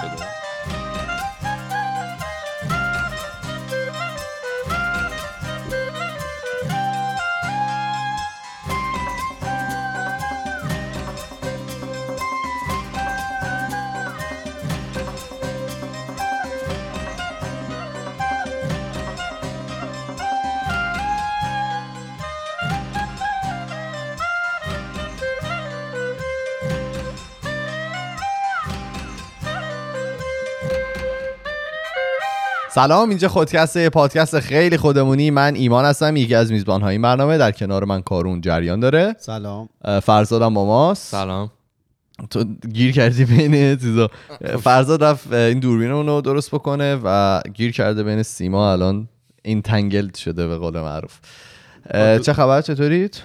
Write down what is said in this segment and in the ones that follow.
شده سلام اینجا خودکست پادکست خیلی خودمونی. من ایمان هستم یکی از میزبان های این برنامه. در کنار من کارون جریان داره. سلام. فرزادم با ماست. سلام. تو گیر کردی بین چیزا. فرزاد رفت این دوربین رو درست بکنه و گیر کرده بین سیما. الان این تنگل شده به قول معروف. چه خبر؟ چطورید؟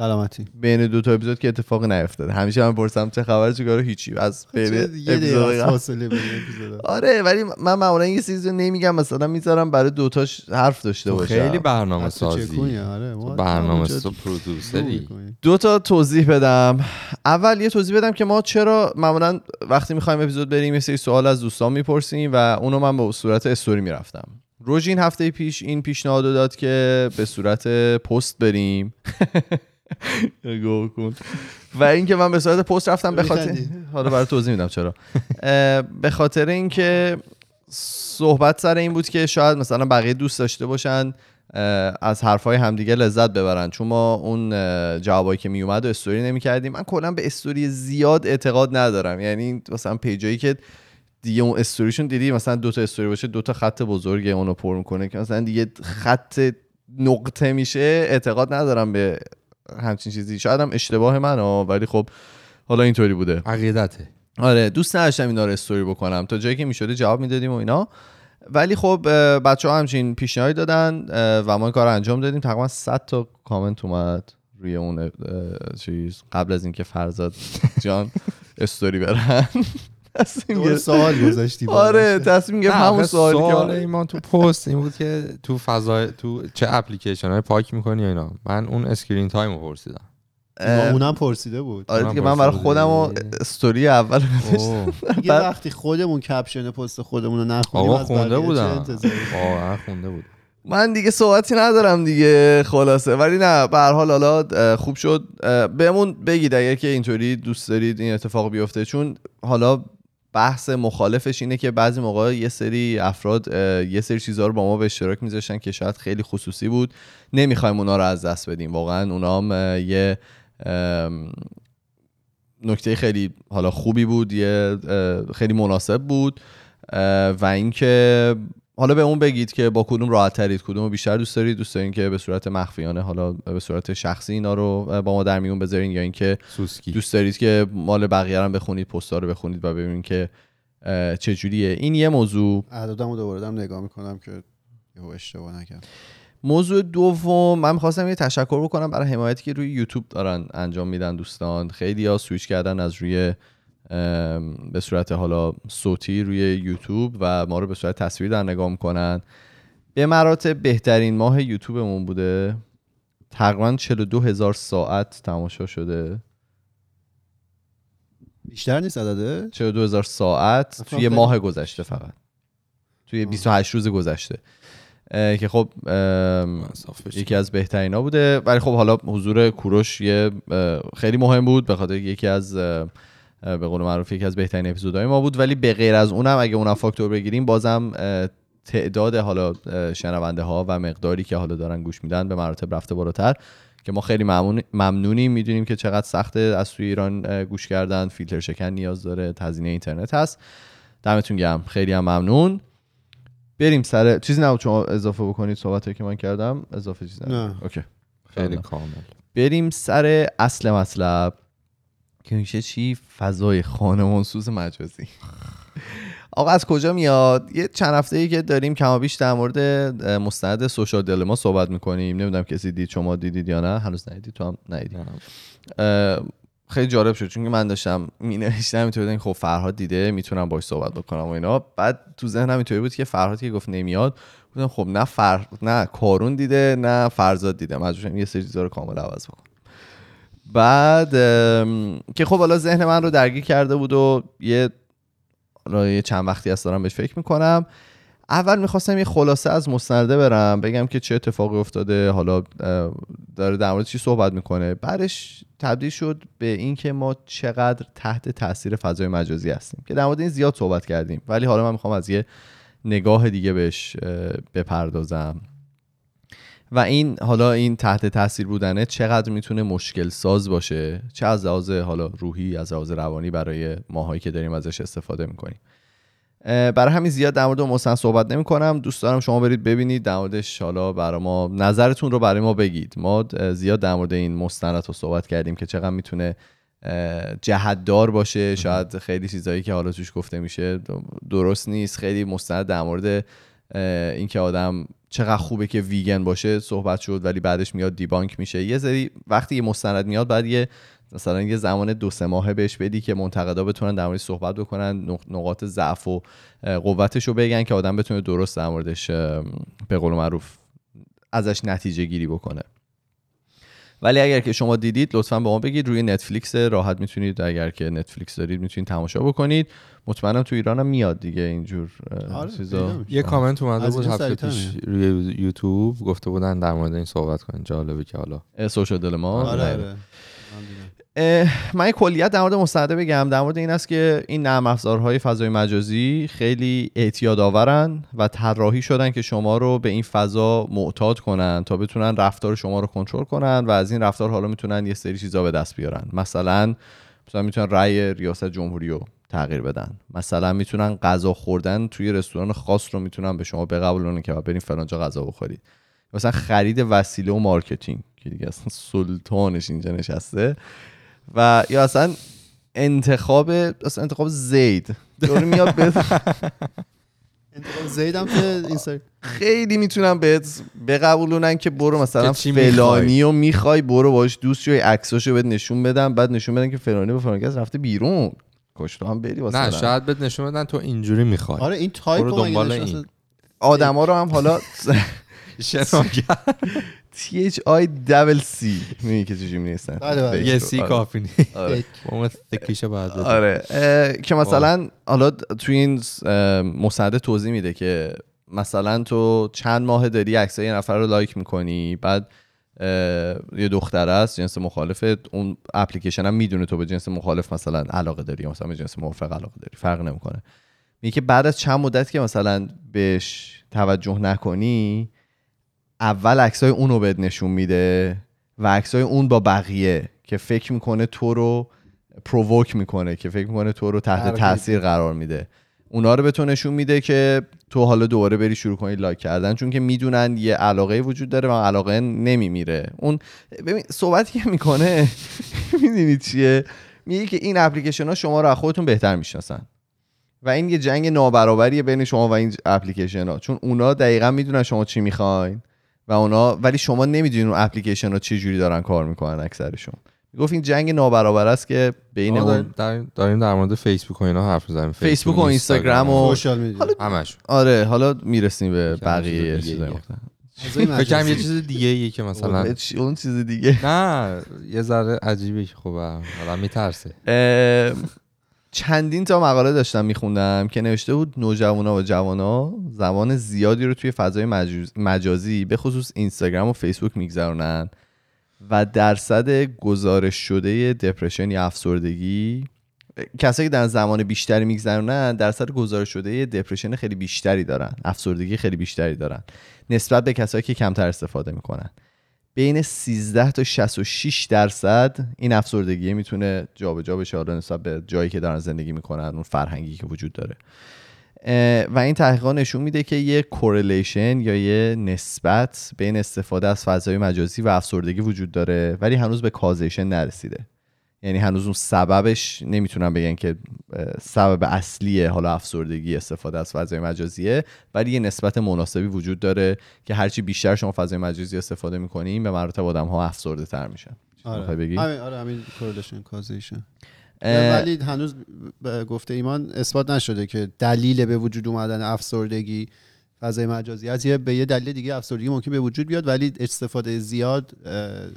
سلامتی. بین دو تا اپیزود که اتفاقی نیفتاده. همیشه من پرسم چه خبر چیکار هیچی. از بین یه اپیزود. آره ولی من معمولا یه چیزی رو نمیگم. مثلا می‌ذارم برای دوتاش حرف داشته باشم. خیلی برنامه سازی. آره برنامه رو پرودوسری. دو تا توضیح بدم. اول یه توضیح بدم که ما چرا معمولا وقتی می‌خوایم اپیزود بریم یه سری سوال از دوستان می‌پرسیم و اونو من به صورت استوری می‌رفتم. روژ این هفته پیش این پیشنهاد رو داد که به صورت پست بریم. گو کن. و اینکه من به صورت پست رفتم به خاطر؟ حالا برای توضیح میدم چرا. به خاطر اینکه صحبت سر این بود که شاید مثلا بقیه دوست داشته باشن از حرفای همدیگه لذت ببرن. چون ما اون جوابایی که میومد و استوری نمی‌کردیم. من کلا به استوری زیاد اعتقاد ندارم. یعنی مثلا پیجایی که دیگه اون استوریشون دیدی مثلا دو تا استوری باشه دو تا خط بزرگ اونو پر می‌کنه. که مثلا دیگه خط نقطه میشه اعتقاد ندارم به همچین چیزی. شاید هم اشتباه من ها، ولی خب حالا اینطوری بوده. عقیدته. آره دوست نداشتم اینا رو استوری بکنم. تا جایی که می‌شده جواب می‌دادیم و اینا. ولی خب بچه ها همچین پیشنهادی دادن و ما این کار رو انجام دادیم. تقریبا 100 تا کامنت اومد روی اون چیز. قبل از اینکه فرزاد جان استوری برن. تصمیم گرفت. سوال گذاشتی آره. تصمیم گرفت همون سوالی که سوال ایمان تو پست این بود که تو فضای تو چه اپلیکیشن های پاک می‌کنی یا اینا. من اون screen time رو پرسیدم اونم پرسیده بود. آره دیگه من برای خودم و. استوری اول بعد- وقتی خودمون کپشن پست خودمون رو نخونیم آقا از خونده بودم. خونده بود من دیگه صحبتی ندارم دیگه خلاصه. ولی نه به هر حال حالا خوب شد. بهمون بگید اگر که اینطوری دوست دارید این اتفاق بیفته. چون حالا بحث مخالفش اینه که بعضی موقع یه سری افراد یه سری چیزها رو با ما به اشتراک میذاشتن که شاید خیلی خصوصی بود. نمی‌خوایم اونا رو از دست بدیم. واقعا اونا هم یه نکته خیلی حالا خوبی بود یه خیلی مناسب بود. و اینکه حالا به اون بگید که با کدوم راحت ترید کدوم بیشتر دوست دارید دوست دارین که به صورت مخفیانه حالا به صورت شخصی اینا رو با ما در میون بذارین یا اینکه سوسکی. دوست دارید که مال بقیه رو هم بخونید پستا رو بخونید و ببینید که اه، چجوریه این یه موضوع. اعدادمو دوباره دارم نگاه می‌کنم که یهو اشتباه نکردم. موضوع دوم من می‌خواستم یه تشکر بکنم برای حمایتی که روی یوتیوب دارن انجام میدن دوستان. خیلی ها سویچ کردن از روی به صورت حالا صوتی روی یوتیوب و ما رو به صورت تصویر در نگاه می‌کنن. به مراتب بهترین ماه یوتیوبمون بوده. تقریبا 42 هزار ساعت تماشا شده. بیشتر نیست عدده؟ 42 هزار ساعت توی ماه گذشته فقط. توی 28 روز گذشته. که خب. یکی از بهترین ها بوده. ولی خب حالا حضور کوروش یه خیلی مهم بود به خاطر یکی از به قول معروف یکی از بهترین اپیزودهای ما بود. ولی به غیر از اونم اگه اونم فاکتور بگیریم بازم تعداد حالا شنونده ها و مقداری که حالا دارن گوش میدن به مراتب رفته بالاتر که ما خیلی ممنون ممنونیم. می‌دونیم که چقدر سخته از توی ایران گوش کردن. فیلتر شکن نیاز داره. هزینه اینترنت هست. دمتون گرم. خیلی هم ممنون. بریم سر چیزی نبود شما اضافه بکنید صحبتی که من کردم؟ اضافه چیزی. نه. اوکی. خیلی. کامل. بریم سر اصل مطلب. که میشه چی؟ فضای خانمانسوز مجازی. آقا از کجا میاد؟ یه چند هفته ای که داریم کمابیش در مورد مستند سوشال دلما صحبت می‌کنیم. نمی‌دونم کسی دید شما دیدید یا نه. هنوز ندیدید تو هم ندیدی خیلی جالب شد چون که من داشتم می نوشتم اینطوری خب فرهاد دیده می‌تونم باش صحبت بکنم و اینا. بعد تو ذهنم اینطوری بود که فرهاد که گفت نمیاد گفتم خب نه فر نه کارون دیده نه فرزاد دیده. مجبورم یه سری چیزا رو کامل عوض بکنم. بعد که خب حالا ذهن من رو درگیر کرده بود و یه یه چند وقتی هست دارم بهش فکر می‌کنم. اول می‌خواستم یه خلاصه از مستنده برم بگم که چه اتفاقی افتاده حالا داره در مورد چی صحبت می‌کنه. بعدش تبدیل شد به اینکه ما چقدر تحت تاثیر فضای مجازی هستیم. که در مورد این زیاد صحبت کردیم. ولی حالا من می‌خوام از یه نگاه دیگه بهش بپردازم. و این حالا این تحت تاثیر بودنه چقدر می‌تونه مشکل ساز باشه؟ چه از لحاظ حالا روحی از لحاظ روانی برای ماهایی که داریم ازش استفاده می‌کنیم. برای همین زیاد در مورد صحبت نمی کنم دوست دارم شما برید ببینید در موردش. حالا برای ما نظرتون رو برای ما بگید. ما زیاد در مورد این مستند رو صحبت کردیم که چقدر می‌تونه جهتدار باشه. شاید خیلی چیزایی که حالا توش گفته میشه درست نیست. خیلی مستند در مورد اینکه آدم چقدر خوبه که ویگن باشه صحبت شد ولی بعدش میاد دیبانک میشه. یه سری وقتی یه مستند میاد بعد یه مثلا یه زمان دو سه ماهه بهش بدی که منتقدا بتونن در موردش صحبت بکنن نق- نقاط ضعف و قوتش رو بگن که آدم بتونه درست در موردش به قول معروف ازش نتیجه گیری بکنه. ولی اگر که شما دیدید لطفا به ما بگید. روی نتفلیکس راحت می‌تونید اگر که نتفلیکس دارید می‌تونید تماشا بکنید. مطمئنم تو ایران هم میاد دیگه اینجور آره، چیزا. یه کامنت اومده بود هفته پیش روی یوتیوب گفته بودن در مورد این صحبت کنین جالبه که حالا سوشال دلما آره بله. آره. من یه کلیت در مورد مستنده بگم. در مورد این است که این نرم افزارهای فضای مجازی خیلی اعتیاد آورن و طراحی شدن که شما رو به این فضا معتاد کنن تا بتونن رفتار شما رو کنترل کنن و از این رفتار حالا می‌تونن یه سری چیزا به دست بیارن. مثلا مثلا می‌تونن رأی ریاست جمهوری رو تغییر بدن. مثلا می‌تونن غذا خوردن توی رستوران خاص رو می‌تونن به شما بقبولونن که برین فلانجا غذا بخورید. مثلا خرید وسیله و marketing که دیگه اصلا سلطانش اینجا نشسته. و یا اصلا انتخاب اصلا انتخاب زید. دور میاد به زیدم که این سری خیلی می‌تونم بهت بقبولونن که برو مثلا که فلانی رو می‌خوای برو باش دوست شوی عکساشو بهت نشون بدم بعد نشون بدن که فلانی به فلانی کس رفته بیرون. کشتو هم بری واسه نه شاید بهت نشون بدن تو اینجوری می‌خوای. آره این تایپ دنبال؟ این. آدما رو هم حالا شناگر. T H I double C. می‌بینی که چجوری بله. یه سی. کافی نیست. آره. آره. که مثلا حالا توی این مصاحبه توضیح میده که مثلا تو چند ماه داری عکسای یه نفر رو لایک می‌کنی بعد یه دختر است جنس مخالفت اون اپلیکیشن هم می‌دونه تو به جنس مخالف مثلا علاقه داری مثلا به جنس موافق علاقه داری. فرق نمی‌کنه. میگه که بعد از چند مدت که مثلا بهش توجه نکنی اول عکسای اون رو بهت نشون میده و عکسای اون با بقیه که فکر می‌کنه تو رو پرووک می‌کنه که فکر می‌کنه تو رو تحت. تاثیر قرار میده. اونا رو به تو نشون میده که تو حالا دوباره بری شروع کنی لایک کردن چون که می‌دونن یه علاقه وجود داره و علاقه نمیمیره. اون ببین صحبتی که می‌کنه می‌دونید چیه؟ میگه که این اپلیکیشن ها شما رو از خودتون بهتر می‌شناسن. و این یه جنگ نابرابریه بین شما و این اپلیکیشن ها چون اونا دقیقا می‌دونن شما چی می‌خواین. و اونا ولی شما نمی‌دونین اون اپلیکیشن ها چه جوری دارن کار می‌کنن اکثرشون. گفت این جنگ نابرابر است که بین ما اون داریم, داریم, داریم در مورد فیسبوک و اینا حرف می‌زنیم. فیسبوک و اینستاگرام. و سوشال میدیا. همش آره حالا می‌رسیم به بقیه چیز دیگه چیزای ایه. مختلف. فضای فکر یه. چیز دیگه ایه که مثلا اون چی- اون چیز دیگه. نه یه ذره عجیبه که خب آدم میترسه. چندین تا مقاله داشتم میخوندم که نوشته بود نوجوانا و جوانا زمان زیادی رو توی فضای مجازی به خصوص اینستاگرام و فیسبوک میگذرونن و درصد گزارش شده دپرشن یا افسردگی کسایی که در زمان بیشتری میگذرونن درصد گزارش شده دپرشن خیلی بیشتری دارن افسردگی خیلی بیشتری دارن نسبت به کسایی که کمتر استفاده می‌کنن. بین 13 تا 66 درصد این افسردگی می‌تونه جابجا بشه حالا نسبت به جایی که دارن زندگی می‌کنن اون فرهنگی که وجود داره. و این تحقیقات نشون میده که یه کورلیشن یا یه نسبت بین استفاده از فضای مجازی و افسردگی وجود داره ولی هنوز به کازیشن نرسیده. یعنی هنوز اون سببش نمی‌تونن بگن که سبب اصلی حالا افسردگی استفاده از فضای مجازیه ولی یه نسبت مناسبی وجود داره که هرچی بیشتر شما فضای مجازی استفاده می‌کنین به مراتب آدم ها افسرده تر میشن آره بگی؟ همین آره همین correlation causation ولی هنوز به گفته ایمان اثبات نشده که دلیل به وجود اومدن افسردگی فضای مجازی. از یه به یه دلیل دیگه افسردگی ممکن به وجود بیاد ولی استفاده زیاد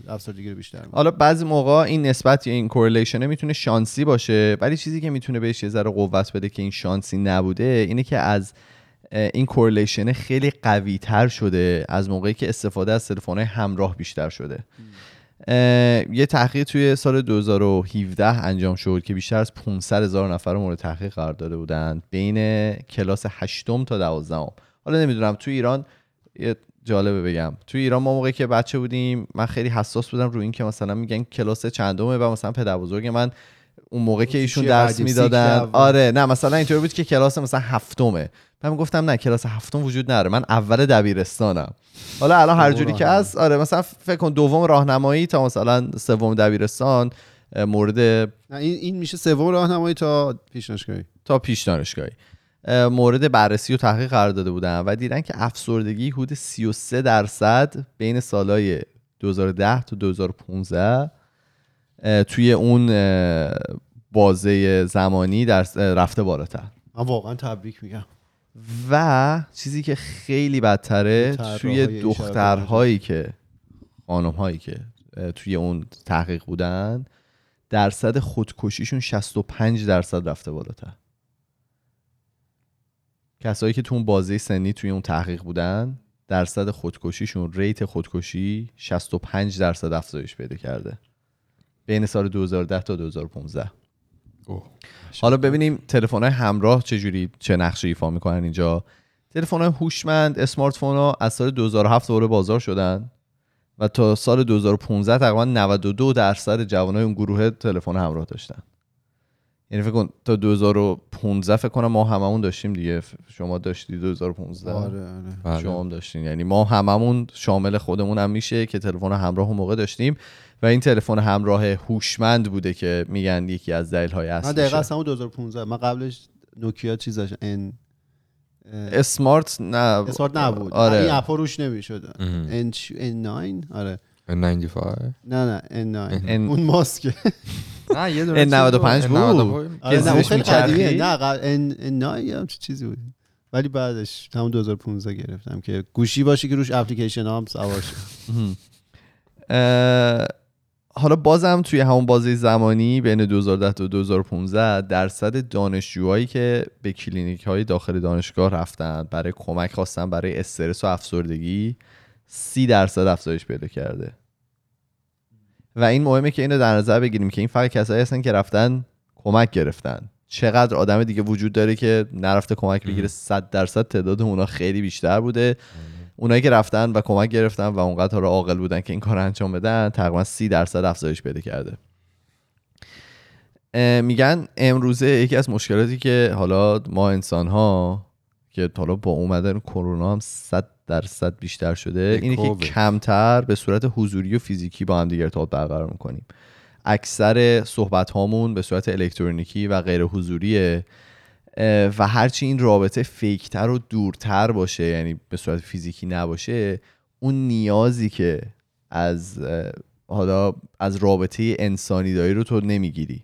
افسردگی رو بیشتر می‌کنه. حالا بعضی موقع این نسبت یا این correlation ه می‌تونه شانسی باشه ولی چیزی که می‌تونه بهش یه ذره قوت بده که این شانسی نبوده اینه که از این correlation خیلی قوی تر شده از موقعی که استفاده از تلفن همراه بیشتر شده. یه تحقیق توی سال 2017 انجام شد که بیشتر از 500 هزار نفر رو مورد تحقیق قرار داده بودن بین کلاس هشتم تا دوازدهم. حالا نمی‌دونم توی ایران یه جالبه بگم. توی ایران ما موقعی که بچه بودیم من خیلی حساس بودم رو این که مثلا میگن کلاس چندمه و مثلا پدر بزرگ من اون موقع که ایشون درس؟ می‌دادن؟ آره نه مثلا اینطوری بود که کلاس مثلا هفتمه. من گفتم نه کلاس هفتم وجود نداره. من اول دبیرستانم. حالا الان هر جوری که. هست آره مثلا فکر کن دوم راهنمایی تا مثلا سوم دبیرستان مورد نه این این میشه سوم راهنمایی تا پیشنهادگاهی تا پیش دانشگاهی اه، مورد بررسی و تحقیق قرار داده بودن و دیدن که افسردگی حدود 33 درصد بین سالهای 2010 تا 2015 اه، توی اون بازه زمانی در رفته بالاتر. من واقعا تبریک میگم. و چیزی که خیلی بدتره توی دخترهایی که خانم هایی که توی اون تحقیق بودن درصد خودکشیشون 65 درصد رفته بالاتر. کسایی که تو اون بازه سنی توی اون تحقیق بودن درصد خودکشیشون ریت خودکشی 65 درصد افزایش پیدا کرده. بین سال 2010 تا 2015 اوه. حالا ببینیم تلفن همراه چجوری چه نقشی ایفا می‌کنن اینجا. تلفن هوشمند اسمارت فون ها از سال 2007 دوباره بازار شدن و تا سال 2015 تقریبا 92 درصد جوانای اون گروه تلفن همراه داشتن. یعنی فکر کن تا 2015 فکر کنم ما هممون داشتیم دیگه. ف- شما داشتی 2015 آره آره. بله. شما هم داشتین. یعنی ما هممون شامل خودمون هم میشه که تلفن همراه اون موقع داشتیم و این تلفن همراه هوشمند بوده که میگن یکی از دلیل های من اصلیشه. دقیقا از همون 2015 من قبلش نوکیا چیز داشت ان اسمارت نه. اسمارت نبود. آره. این اپا روش نمی‌شد ان 9 آره. 95 نه نه ان 9 ان- اون ماسک نه یه دونه چیز بود. 95 بود. نه اون زیرش خیلی می‌چرخی؟ قدیمیه. نه قبل ان ان 9 یا همچین چیزی بود. ولی بعدش همون 2015 گرفتم که گوشی باشه که روش اپلیکیشن هم سوار شه. حالا بازم توی همون بازه زمانی بین 2010 تا 2015 درصد دانشجوهایی که به کلینیک های داخل دانشگاه رفتن برای کمک خواستن برای استرس و افسردگی 30 درصد افزایش پیدا کرده. و این مهمه که اینو در نظر بگیریم که این فقط کسایی هستن که رفتن کمک گرفتن. چقدر آدم دیگه وجود داره که نرفته کمک بگیره 100 درصد تعداد اونا خیلی بیشتر بوده. اونایی که رفتن و کمک گرفتن و اونقدر رو عاقل بودن که این کار انجام بدن تقریبا 30 درصد افزایش پیدا کرده. میگن امروزه یکی از مشکلاتی که حالا ما انسان ها که حالا با اومدن کرونا هم 100 درصد بیشتر شده اینه که. کمتر به صورت حضوری و فیزیکی با هم دیگه ارتباط برقرار می‌کنیم. اکثر صحبت هامون به صورت الکترونیکی و غیر حضوریه و هرچی این رابطه فیکتر و دورتر باشه یعنی به صورت فیزیکی نباشه اون نیازی که از حالا از رابطه انسانی داری رو تو نمی‌گیری.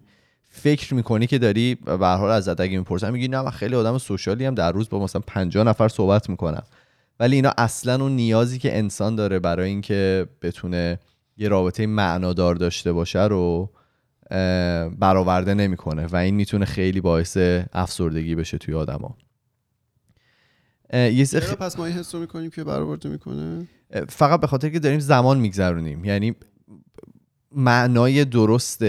فکر می‌کنی که داری به هر حال ازت اگه می‌پرسن میگی نه من خیلی آدم سوشالی هم در روز با مثلا 50 نفر صحبت می‌کنم. ولی اینا اصلا اون نیازی که انسان داره برای اینکه بتونه یه رابطه معنادار داشته باشه رو برآورده نمی‌کنه و این می‌تونه خیلی باعث افسردگی بشه توی آدما. یه خ- پس ما این حس رو می‌کنیم که برآورده می‌کنه؟ فقط به خاطر که داریم زمان میگذرونیم. یعنی معنای درست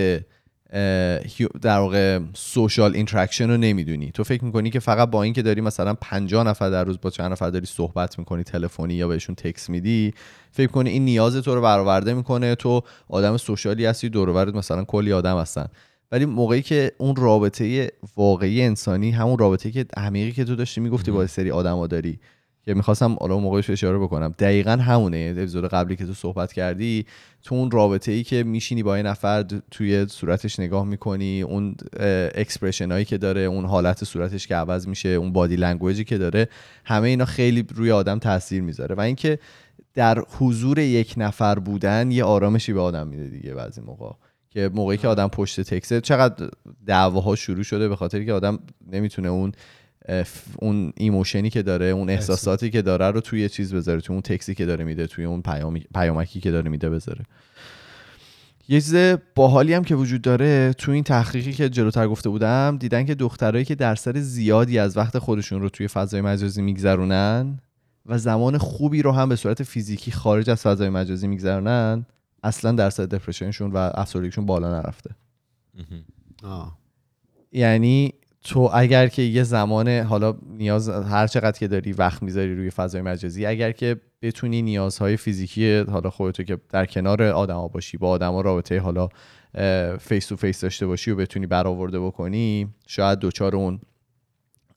در واقع social interaction رو نمی‌دونی. تو فکر می‌کنی که فقط با اینکه داری مثلا 50 نفر در روز با چند نفر داری صحبت می‌کنی تلفنی یا بهشون تکس میدی فکر کنی این نیاز تو رو برآورده می‌کنه. تو آدم social ی هستی دور مثلا کلی آدم هستن. ولی موقعی که اون رابطه واقعی انسانی همون رابطه که عمیقی که تو داشتی می‌گفتی با سری آدما داری. که می‌خواستم حالا موقعش اشاره بکنم. دقیقا همونه یعنی اپیزود قبلی که تو صحبت کردی تو اون رابطه ای که میشینی با یه نفر توی صورتش نگاه می‌کنی اون expression هایی که داره اون حالت صورتش که عوض میشه اون body language ی که داره همه اینا خیلی روی آدم تاثیر می‌ذاره. و اینکه در حضور یک نفر بودن یه آرامشی به آدم میده دیگه بعضی موقع. که موقعی که آدم پشت تکسه چقدر دعواها شروع شده به خاطر که آدم نمی‌تونه اون اون ایموشنی که داره اون احساساتی که داره رو توی چیز بذاره توی اون تکسی که داره میده توی اون پیامی- پیامکی که داره میده بذاره. یه چیز باحالی هم که وجود داره تو این تحقیقی که جلوتر گفته بودم دیدن که دخترایی که درصد زیادی از وقت خودشون رو توی فضای مجازی میگذرونن و زمان خوبی رو هم به صورت فیزیکی خارج از فضای مجازی میگذرونن اصلا درصد depression شون و افسردگیشون بالا نرفته. آه. یعنی تو اگر که یه زمان حالا نیاز هر چقدر که داری وقت می‌ذاری روی فضای مجازی اگر که بتونی نیازهای فیزیکی حالا خودتو که در کنار آدما باشی با آدما رابطه حالا face to face داشته باشی و بتونی برآورده بکنی شاید دچار اون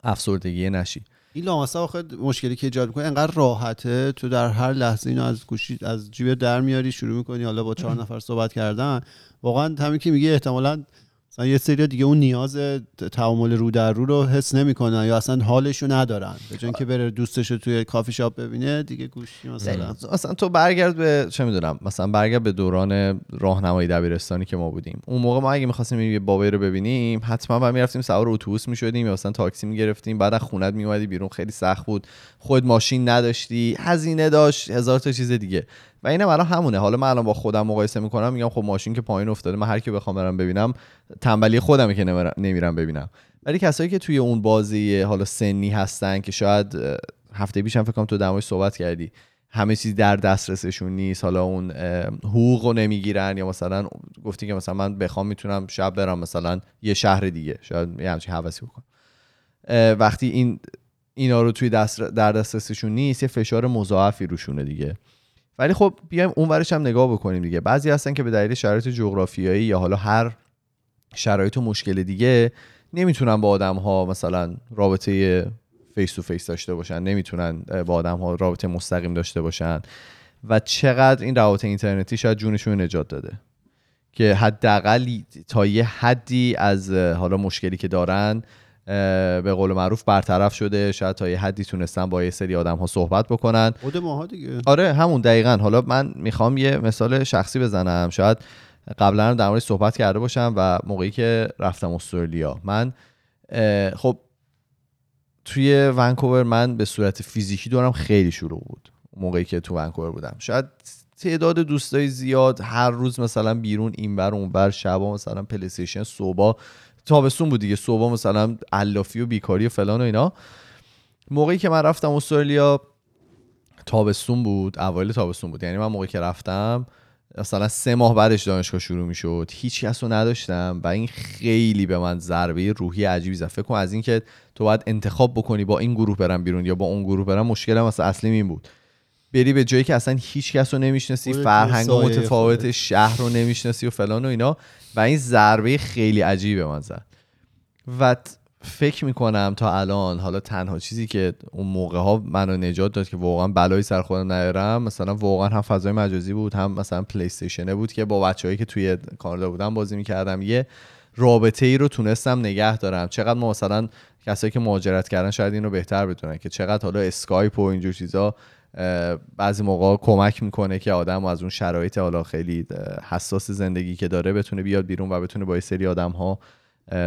افسردگی نشی. این لامصب آخه مشکلی که ایجاد می‌کنه انقدر راحته تو در هر لحظه اینو از گوشی از جیب در میاری شروع می‌کنی حالا با چهار نفر صحبت کردن. واقعا همین که میگه احتمالا مثلا یه سری دیگه اون نیاز تعامل رو در رو رو حس نمی‌کنن یا اصلا حالشو ندارن. به جای اینکه بره دوستش رو توی کافی شاپ ببینه دیگه گوشی مثلا. مثلا تو برگرد به چه می‌دونم مثلا برگرد به دوران راهنمایی دبیرستانی که ما بودیم. اون موقع ما اگه می‌خواستیم یه بابایی رو ببینیم حتما بعد می‌رفتیم سوار اتوبوس می‌شدیم یا مثلا تاکسی می‌گرفتیم بعد از خونت میومدی بیرون خیلی سخت بود. خود ماشین نداشتی هزینه داشت هزار تا چیز دیگه. و اینم الان همونه. حالا من الان با خودم مقایسه می‌کنم میگم خب ماشین که پایین افتاده من هر کی بخوام برم ببینم تنبلی خودمه که نمیرم- ببینم. ولی کسایی که توی اون بازی حالا سنی هستن که شاید هفته پیش هم فکر کنم تو دماش صحبت کردی همه چیز در دسترسشون نیست. حالا اون حقوق رو نمی‌گیرن یا مثلا گفتی که مثلا من بخوام می‌تونم شب برم مثلا یه شهر دیگه. شاید یه همچین حوثی بکنم. وقتی این اینا رو توی دست در دسترسشون نیست یه فشار مضاعفی روشونه دیگه. ولی خب بیایم اون ورش هم نگاه بکنیم دیگه. بعضی هستن که به دلیل شرایط جغرافیایی یا حالا هر شرایط و مشکل دیگه نمی‌تونن با آدم ها مثلا رابطه face to face داشته باشن نمی‌تونن با آدم ها رابطه مستقیم داشته باشن. و چقدر این روابط اینترنتی شاید جونشون نجات داده. که حداقل تا یه حدی از حالا مشکلی که دارن به قول معروف برطرف شده. شاید تا یه حدی تونستن با یه سری آدم ها صحبت بکنن. خود ماها دیگه. آره همون دقیقا. حالا من می‌خوام یه مثال شخصی بزنم. شاید قبلا هم در موردش صحبت کرده باشم و موقعی که رفتم استرالیا. من خب توی ونکوور من به صورت فیزیکی دورم خیلی شروع بود. موقعی که تو ونکوور بودم. شاید تعداد دوستای زیاد هر روز مثلا بیرون اینور اونور شبا مثلا PlayStation صبح تابستون بود دیگه صبح مثلا علافی و بیکاری و فلان و اینا. موقعی که من رفتم استرالیا تابستون بود اوایل تابستون بود. یعنی من موقعی که رفتم مثلا سه ماه بعدش دانشگاه شروع می‌شد. هیچ کس رو نداشتم و این خیلی به من ضربه روحی عجیبی زد. فکر کن از اینکه تو باید انتخاب بکنی با این گروه برم بیرون یا با اون گروه برم مشکلم مثلا اصلی این بود. بری به جایی که اصلا هیچ کس رو نمی‌شناسی فرهنگ متفاوت. شهر رو نمی‌شناسی و فلان و اینا. و این ضربه خیلی عجیبی به من زد و فکر می‌کنم تا الان حالا تنها چیزی که اون موقع ها منو نجات داد که واقعا بلایی سر خودم نیارم مثلا واقعا هم فضای مجازی بود هم مثلا پلی بود که با بچههایی که توی کانادا بودم بازی می‌کردم. یه رابطه ای رو تونستم نگه دارم. چقدر ما مثلا کسایی که مهاجرت کردن شاید این رو بهتر بدونن که چقدر حالا اسکایپ و اینجور چیزا بعضی موقع کمک می‌کنه که آدم از اون شرایط حالا خیلی حساس زندگی که داره بتونه بیاد بیرون و بتونه با یه سری آدم ها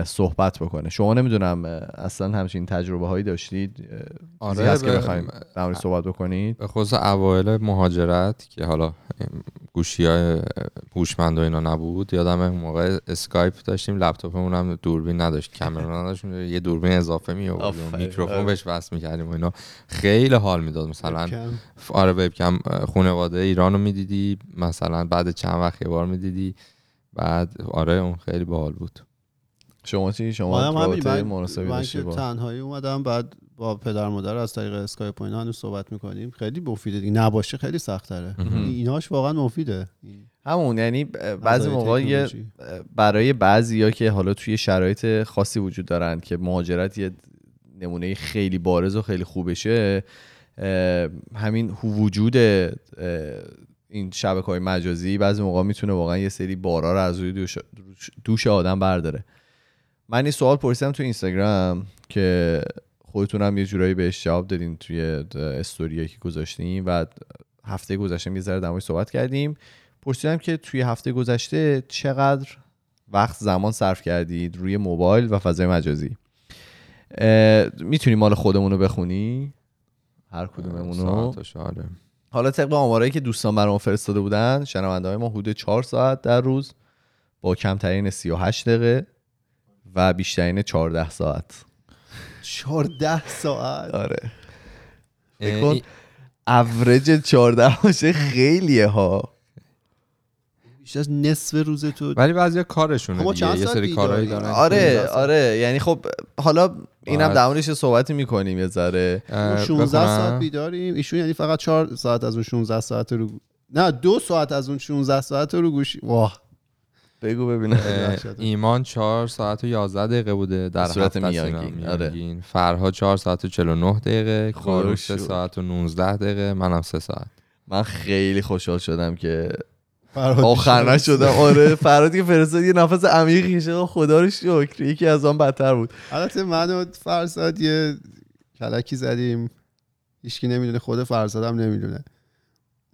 صحبت بکنه شما نمی‌دونم اصلا همچین تجربه هایی داشتید آره، هست که بخوایم در مورد صحبت بکنید به خصوص اوایل مهاجرت که حالا گوشی های هوشمند و اینا نبود یادم اون موقع اسکایپ داشتیم لپتاپمون هم دوربین نداشت کامرا نداشت یه دوربین اضافه می آوردیم آفرین. میکروفون آره. بهش وصل می‌کردیم و اینا خیلی حال می‌داد مثلا کم. آره وبکم خانواده ایران رو می‌دیدی مثلا بعد چند وقت یه بار می‌دیدی بعد آره اون خیلی باحال بود شما چی؟ شما همین رابطه من, مناسبی من که با تنهایی اومدم بعد با پدر مادر از طریق اسکایپ و اینا هنوز صحبت می‌کنیم. خیلی مفیده دیگه. نباشه خیلی سخت تره ایناش واقعا مفیده. همون یعنی بعضی موقع. برای بعضی ها که حالا توی شرایط خاصی وجود دارن که مهاجرت یه نمونه خیلی بارز و خیلی خوبشه همین وجود این شبکه های مجازی بعضی موقع می‌تونه واقعا یه سری بارا رو از روی دوش, دوش آدم برداره. من این سوال پرسیدم تو اینستاگرام که خودتونم یه جورایی بهش جواب دادین توی استوریایی که گذاشتیم و هفته گذشته یه ذره در موردش صحبت کردیم. پرسیدم که توی هفته گذشته چقدر وقت زمان صرف کردید روی موبایل و فضای مجازی؟ می‌تونی مال خودمون رو بخونی؟ هر کدوممون رو حالا طبق آمارایی که دوستان برام فرستاده بودن شنونده های ما حدود 4 ساعت در روز با کمترین 38 دقیقه. و بیشترین 14 ساعت. 14 ساعت؟ آره. اه، فکر کن این- اوریج 14 باشه خیلیه ها. بیشتر از نصف روز تو ولی بعضی کارشونه اما دیگه. چند یه سری کارهایی بیداری؟ دارن. آره 15 ساعت. آره. یعنی خب حالا اینم در موردش یه صحبتی می‌کنیم یه ذره. اه، 16 بخونم؟ ساعت بیداریم. ایشون یعنی فقط 4 ساعت از اون 16 ساعت رو نه دو ساعت از اون 16 ساعت رو گوشی واه بگو ببینم. ایمان 4 ساعت و 11 دقیقه بوده در صورت میانگین، آره. فرها 4 ساعت و 49 دقیقه خدا کاروش 3 شکر. ساعت و 19 دقیقه منم 3 ساعت. من خیلی خوشحال شدم که آخر. نشدم. آره فراد که فرستاد یه نفس عمیقی کشید خدا رو شکر. یکی از آن بدتر بود. البته من و فرزاد یه کلکی زدیم. هیچکی نمی‌دونه خود فرزادم نمی‌دونه.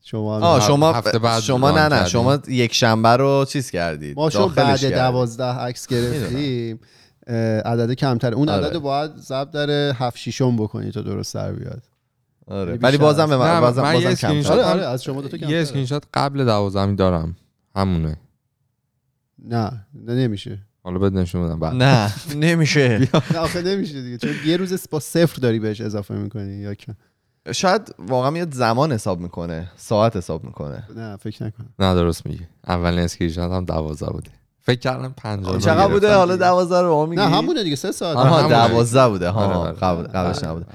شما آه شما هفته بعد شما نه نه. شما یک شنبه رو چیز کردید ما داخلش بعد. دوازده عکس گرفتیم. عدد کمتر. اون آره. عدد رو باید ضرب در هفت شیشم بکنی تا درست در بیاد. آره. بیشتر ولی بازم به من بازم, من یه بازم کمتر آره آره از شما دوتا یه کمتره. اسکرین شات قبل 12 دارم. همونه. نه نه نمیشه. حالا بد نشون بدم بعد. نه نمیشه. نه آخه نمیشه دیگه. چون یه روز با صفر داری بهش اضافه می‌کنی یا که شاید واقعا میاد زمان حساب می‌کنه ساعت حساب می‌کنه. نه فکر نکنم نه درست میگی. اولین screen shot هم 12 بوده. فکر کردم 50 چقدر بوده؟ حالا دوازده رو به ما میگی؟ نه همونه دیگه سه ساعت. آها همونه. دوازده بوده. ها آره، قبل آره. قبلش نبوده.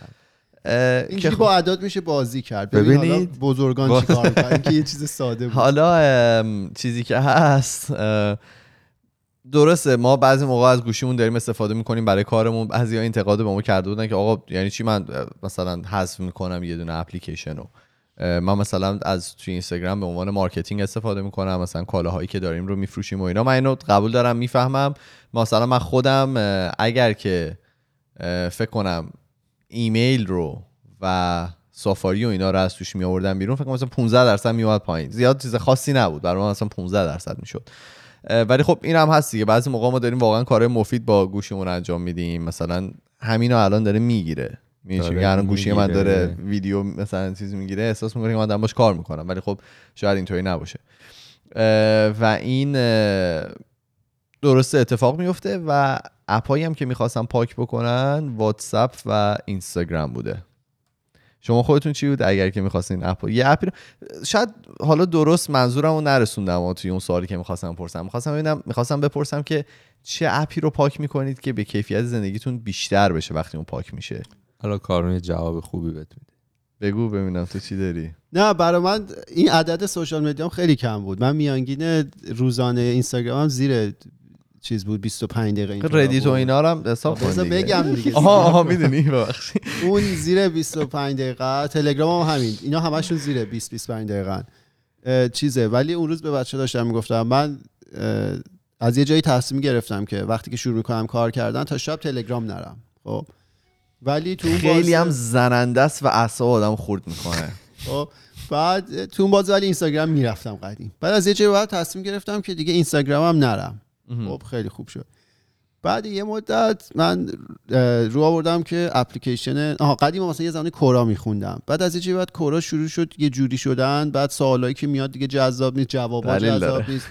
اه، که خب- با اعداد میشه بازی کرد. ببین حالا ببینید. بزرگان چیکار می‌کنن؟ که یه چیز ساده بود. حالا چیزی که هست درسته ما بعضی موقع از گوشیمون داریم استفاده می‌کنیم برای کارمون. بعضی ها انتقاد به ما کرده بودن که آقا یعنی چی من مثلا حذف می‌کنم یه دونه اپلیکیشن رو من مثلا از توی اینستاگرام به عنوان marketing استفاده می‌کنم مثلا کالاهایی که داریم رو میفروشیم و اینا. من اینو قبول دارم می‌فهمم. مثلا من خودم اگر که فکر کنم ایمیل رو و سافاری و اینا رو از توش می آوردم بیرون فکر کنم مثلا 15 درصد میومد پایین. زیاد چیز خاصی نبود. برای من مثلا 15 درصد می‌شد. ولی خب این هم هست دیگه. بعضی موقع ما داریم واقعا کارهای مفید با گوشیمون انجام میدیم. مثلا همینو الان داره می‌گیره. داره الان گوشی من. داره ویدیو مثلا چیز می‌گیره احساس می‌کنه که من دارم باش کار می‌کنم. ولی خب شاید اینطوری نباشه. و این درسته اتفاق میفته و اپایی هم که می‌خواستم پاک بکنن واتساپ و اینستاگرام بوده. شما خودتون چی بود اگر که می‌خواستین اپ یه اپی رو شاید حالا درست منظورم رو نرسوندم توی اون سوالی که می‌خواستم بپرسم می‌خواستم ببینم می‌خواستم بپرسم که چه اپی رو پاک می‌کنید که به کیفیت زندگیتون بیشتر بشه وقتی اون پاک میشه؟ حالا کارون جواب خوبی بهت میده. بگو ببینم تو چی داری. نه برای من این عدد سوشال مدیام خیلی کم بود. من میانگین روزانه اینستاگرامم زیر چیز بود 25 دقیقه اینطورا ردیت و. اینا رو هم حساب کن. بگم دیگه. آها آها می‌دونی ببخشید. اون زیر 25 دقیقه تلگرام هم همین. اینا همشون زیر 20 25 دقیقه. چیزه ولی اون روز به بچه داشتم می‌گفتم من از یه جایی تصمیم گرفتم که وقتی که شروع می‌کنم کار کردن تا شب تلگرام نرم خب؟ ولی تو خیلی هم زننده است و اعصاب آدم خورد می‌کنه. خب بعد تو اون بازه ولی اینستاگرام می‌رفتم قدیم. بعد از یه جایی بعد تصمیم گرفتم که دیگه اینستاگرامم نرم. خب خیلی خوب شد. بعد یه مدت من رو آوردم که اپلیکیشن آها قدیم مثلا یه زمانی کورا میخوندم. بعد از یه بعد کورا شروع شد یه جوری شدن. بعد سوالایی که میاد دیگه جذاب نیست جوابا دلیل جذاب داره. نیست.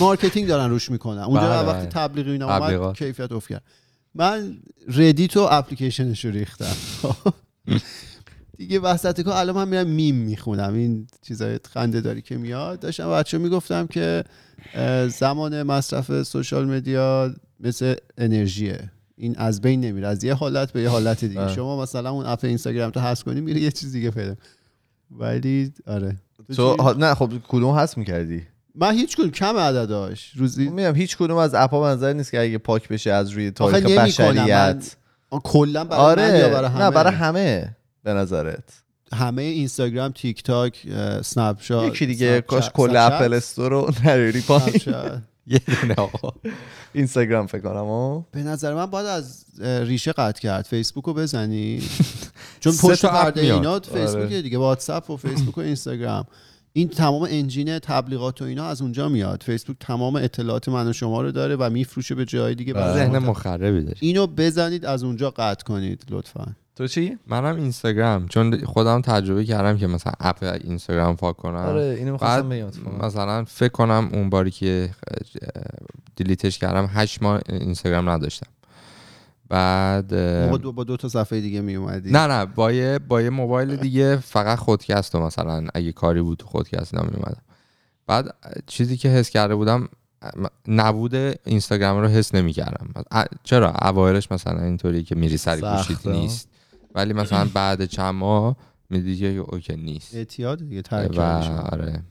marketing دارن روش می‌کنن. اونجا بله، وقتی. تبلیغی اینا اومد. کیفیت افت کرد. من ردیت و اپلیکیشنش رو ریختم. دیگه وسط کار الان من میرم میم می‌خونم. این چیزای خنده داری که میاد. داشتم بچه می‌گفتم که زمان مصرف social media مثل انرژیه. این از بین نمیره. از یه حالت به یه حالت دیگه. آه. شما مثلا اون اپ اینستاگرام تو هست کنی میره یه چیز دیگه پیدا ولی آره. تو؟ ها- نه خب کدوم هست می‌کردی؟ من هیچ کدوم کم عدداش روزی میگم هیچ کدوم از app ا به نظر نیست که اگه پاک بشه از روی تاریخ. بشریت. کلا برای من یا آره برای همه نه برای همه. به نظرت؟ همه اینستاگرام تیک تاک اسنپ شات یکی دیگه کاش کل Apple Store رو نریزی پایین. یه دونه اینستاگرام فکر کنم به نظر من باید از ریشه قطع کرد. فیسبوک رو بزنی. چون پشت پرده. اینا فیسبوک آره. دیگه واتساپ و فیسبوک و اینستاگرام. این تمام انجین تبلیغات و اینا از اونجا میاد. فیسبوک تمام اطلاعات من و شما رو داره و میفروشه به جای دیگه. برای ذهن. مخربی داری اینو بزنید از اونجا قطع کنید لطفا. تو چی؟ منم اینستاگرام چون خودم تجربه کردم که مثلا اپ اینستاگرام پاک کنم. آره اینو می‌خواستم بگم. مثلا فکر کنم اون باری که دیلیتش کردم هشت ماه اینستاگرام نداشتم. بعد با دو, با دو تا صفحه دیگه می اومدی نه نه با یه با یه موبایل دیگه فقط خودکست و مثلا اگه کاری بود تو خودکست اینا میومدم بعد چیزی که حس کرده بودم نبود اینستاگرام رو حس نمی‌کردم چرا؟ اوایلش مثلا اینطوری که میری سر گوشیت. نیست. ولی مثلا بعد چند ماه میدی که اوکی نیست. اعتیاد دیگه ترک. آره.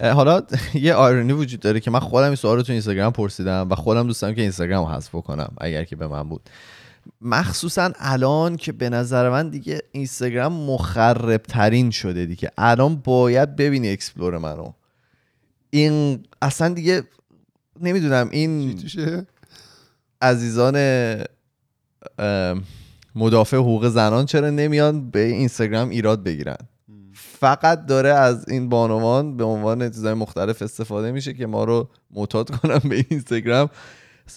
حالا یه آیرونی وجود داره که من خودم این سوال رو تو اینستاگرام پرسیدم و خودم دوست دارم که اینستاگرام رو حذف کنم اگر که به من بود. مخصوصا الان که به نظر من دیگه اینستاگرام مخرب ترین شده دیگه. الان باید ببینی explore منو. این اصلا دیگه نمی‌دونم این؟ عزیزان ام، مدافع حقوق زنان چرا نمیان به اینستاگرام ایراد بگیرن؟ فقط داره از این بانوان به عنوان چیزهای مختلف استفاده میشه که ما رو معتاد کنن به اینستاگرام.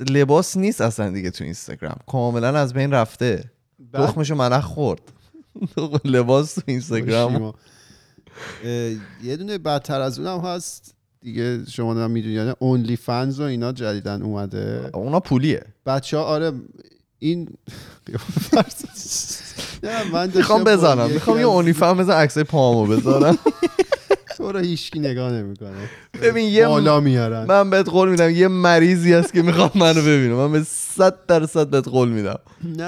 لباس نیست اصلا دیگه تو اینستاگرام. کاملا از بین رفته. تخمشو ملخ خورد. لباس تو اینستاگرام. یه دونه بدتر از اونم هست. دیگه شما هم یعنی اونلی فنز و اینا جدیدن اومده. اونا پولیه. بچه ها آره این نه من می‌خوام بزنم. می‌خوام یه اونی فهم بزن عکسای پامو بذارم. تو رو هیچکی نگاه نمی‌کنه. ببین یه بالا میارن. من بهت قول میدم یه مریضی هست که می‌خوام منو ببینه. من به 100 درصد بهت قول میدم.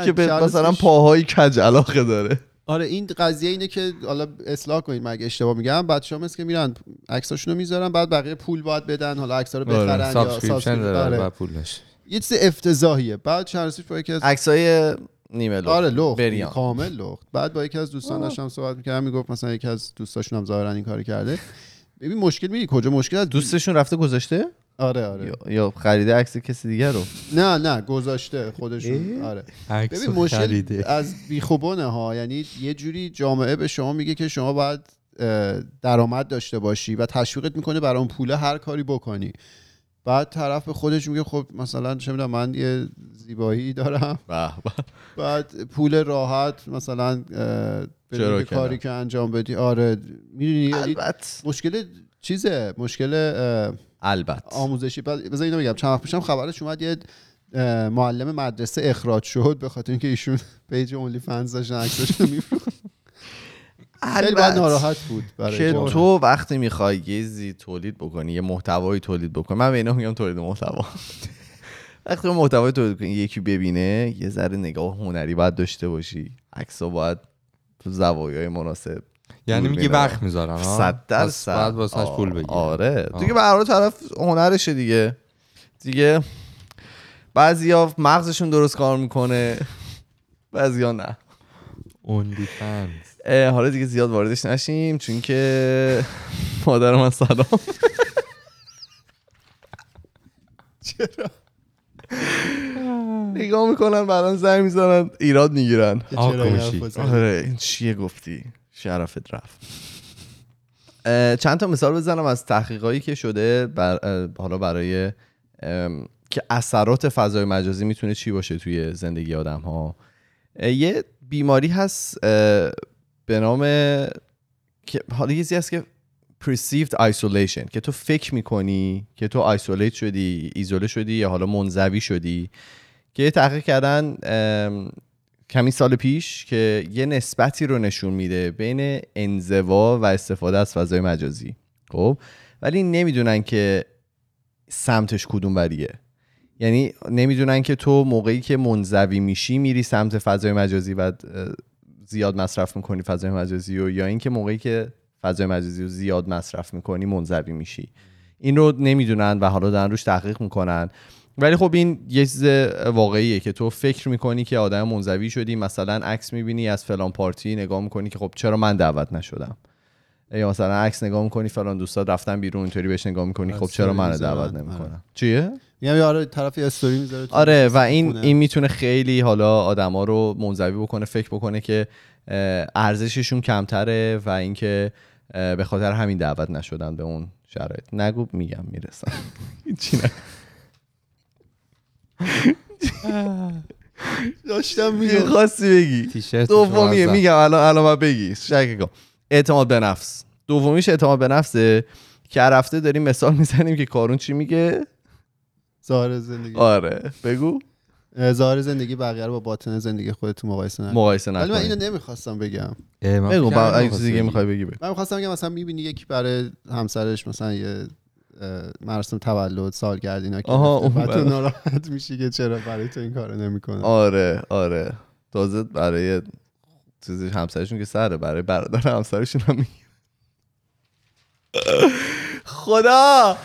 که مثلا پاهای کج علاقه داره. آره این قضیه اینه که حالا اصلاح کنید من اگه اشتباه میگم بچه‌ها مثل که میرن عکساشونو می‌ذارن بعد بقیه پول باید بدن حالا عکس‌ها رو بخرن یا subscription subscrip- داره آره. و پولش یه چیز افتضاحیه. بعد چند روز با یکی از عکسای نیمه لخت. آره لخت. بریان. کامل لخت. بعد با یکی از دوستان داشتم صحبت می‌کردم. می‌گفت مثلا یکی از دوستاشون هم ظاهرا این کارو کرده. ببین مشکل میدی کجا مشکل از دوستشون رفته گذاشته؟ آره آره. یا- یا خریده عکس کسی دیگه رو؟ نه نه گذاشته خودشون. آره. ببین مشکل از بیخوبانه ها. یعنی یه جوری جامعه به شما میگه که شما باید درآمد داشته باشی و تشویقت می‌کنه برای اون پوله هر کاری بکنی. بعد طرف به خودش میگه خب مثلا چه می‌دونم من یه زیبایی دارم. به به. بعد پول راحت مثلا بدون؟ کاری که انجام بدی. آره می‌دونی؟ البته. مشکل چیزه؟ مشکل اه، البته. آموزشی. بعد بذار اینو بگم. چند وقت پیشم خبرش اومد یه معلم مدرسه اخراج شد به خاطر اینکه ایشون پیج اونلی فنز داشتن عکسش رو می‌فروختن. خیلی البته. ناراحت بود برای که جامعه. تو وقتی می‌خوای یه تولید بکنی یه محتوایی تولید بکنی من به اینا میگم تولید محتوا وقتی تو محتوای تولید کنی یکی ببینه یه ذره نگاه هنری باید داشته باشی عکس‌ها باید تو زوایای مناسب یعنی میگه می‌دن. وقت؟ صد پس درصد بعد واسهش پول آه، بگیره آره. دیگه به طرف هنرشه دیگه دیگه بعضیا مغزشون درست کار می‌کنه بعضیا نه اونلی فنز اه، حالا دیگه زیاد واردش نشیم چون که مادر من سلام. چرا؟ نگاه می‌کنن بعدا زنگ می‌زنن ایراد می‌گیرن؟ آره این چیه گفتی؟ شرفت رفت. چند تا مثال بزنم از تحقیقایی که شده بر حالا برای ام، که اثرات فضای مجازی می‌تونه چی باشه توی زندگی آدم ها یه بیماری هست به نام که حالا یه هست که perceived isolation که تو فکر می‌کنی که تو ایسولیت شدی ایزوله شدی یا حالا منزوی شدی که تحقیق کردن کمی سال پیش که یه نسبتی رو نشون میده بین انزوا و استفاده از فضای مجازی. خب؟ ولی نمی‌دونن که سمتش کدوم وریه. یعنی نمی‌دونن که تو موقعی که منزوی میشی میری سمت فضای مجازی و زیاد مصرف می‌کنی فضای مجازی و یا اینکه موقعی که فضای مجازی رو زیاد مصرف می‌کنی منزوی میشی. این رو نمی‌دونن و حالا دارن روش تحقیق می‌کنن. ولی خب این یه چیز واقعیه که تو فکر می‌کنی که آدم منزوی شدی مثلا عکس می‌بینی از فلان پارتی نگاه می‌کنی که خب چرا من دعوت نشدم؟ یا مثلا عکس نگاه می‌کنی فلان دوستات رفتن بیرون اینطوری بهش نگاه می‌کنی خب چرا من دعوت. نمی‌کنم چیه؟ میگم آره طرف یه استوری می‌ذاره آره و این خونه. این می‌تونه خیلی حالا آدما رو منزوی بکنه فکر بکنه که ارزششون کمتره و اینکه به خاطر همین دعوت نشدن به اون شرایط. نگو میگم می‌رسم. هیچی نه؟ داشتم چی خواستی بگی؟ دومیه میگم الان الان بگی. شک کن. اعتماد به نفس. دومیش اعتماد به نفسه. که هر هفته داریم مثال می‌زنیم که کارون چی میگه؟ ظاهر زندگی. آره. بگو. ظاهر زندگی بقیه رو با باطن زندگی خودت مقایسه نکن مقایسه ولی من اینو نمی‌خواستم بگم. بگو با اگه چیزی دیگه می‌خوای بگی بگو. من می‌خواستم که مثلا می‌بینی یکی برای همسرش مثلا یه مراسم تولد سالگرد اینا که بعد تو. ناراحت میشی که چرا برای تو این کارو نمی‌کنه. آره آره. تازه برای چیزی همسرشون که سره برای برادر همسرشون هم میگه خدا!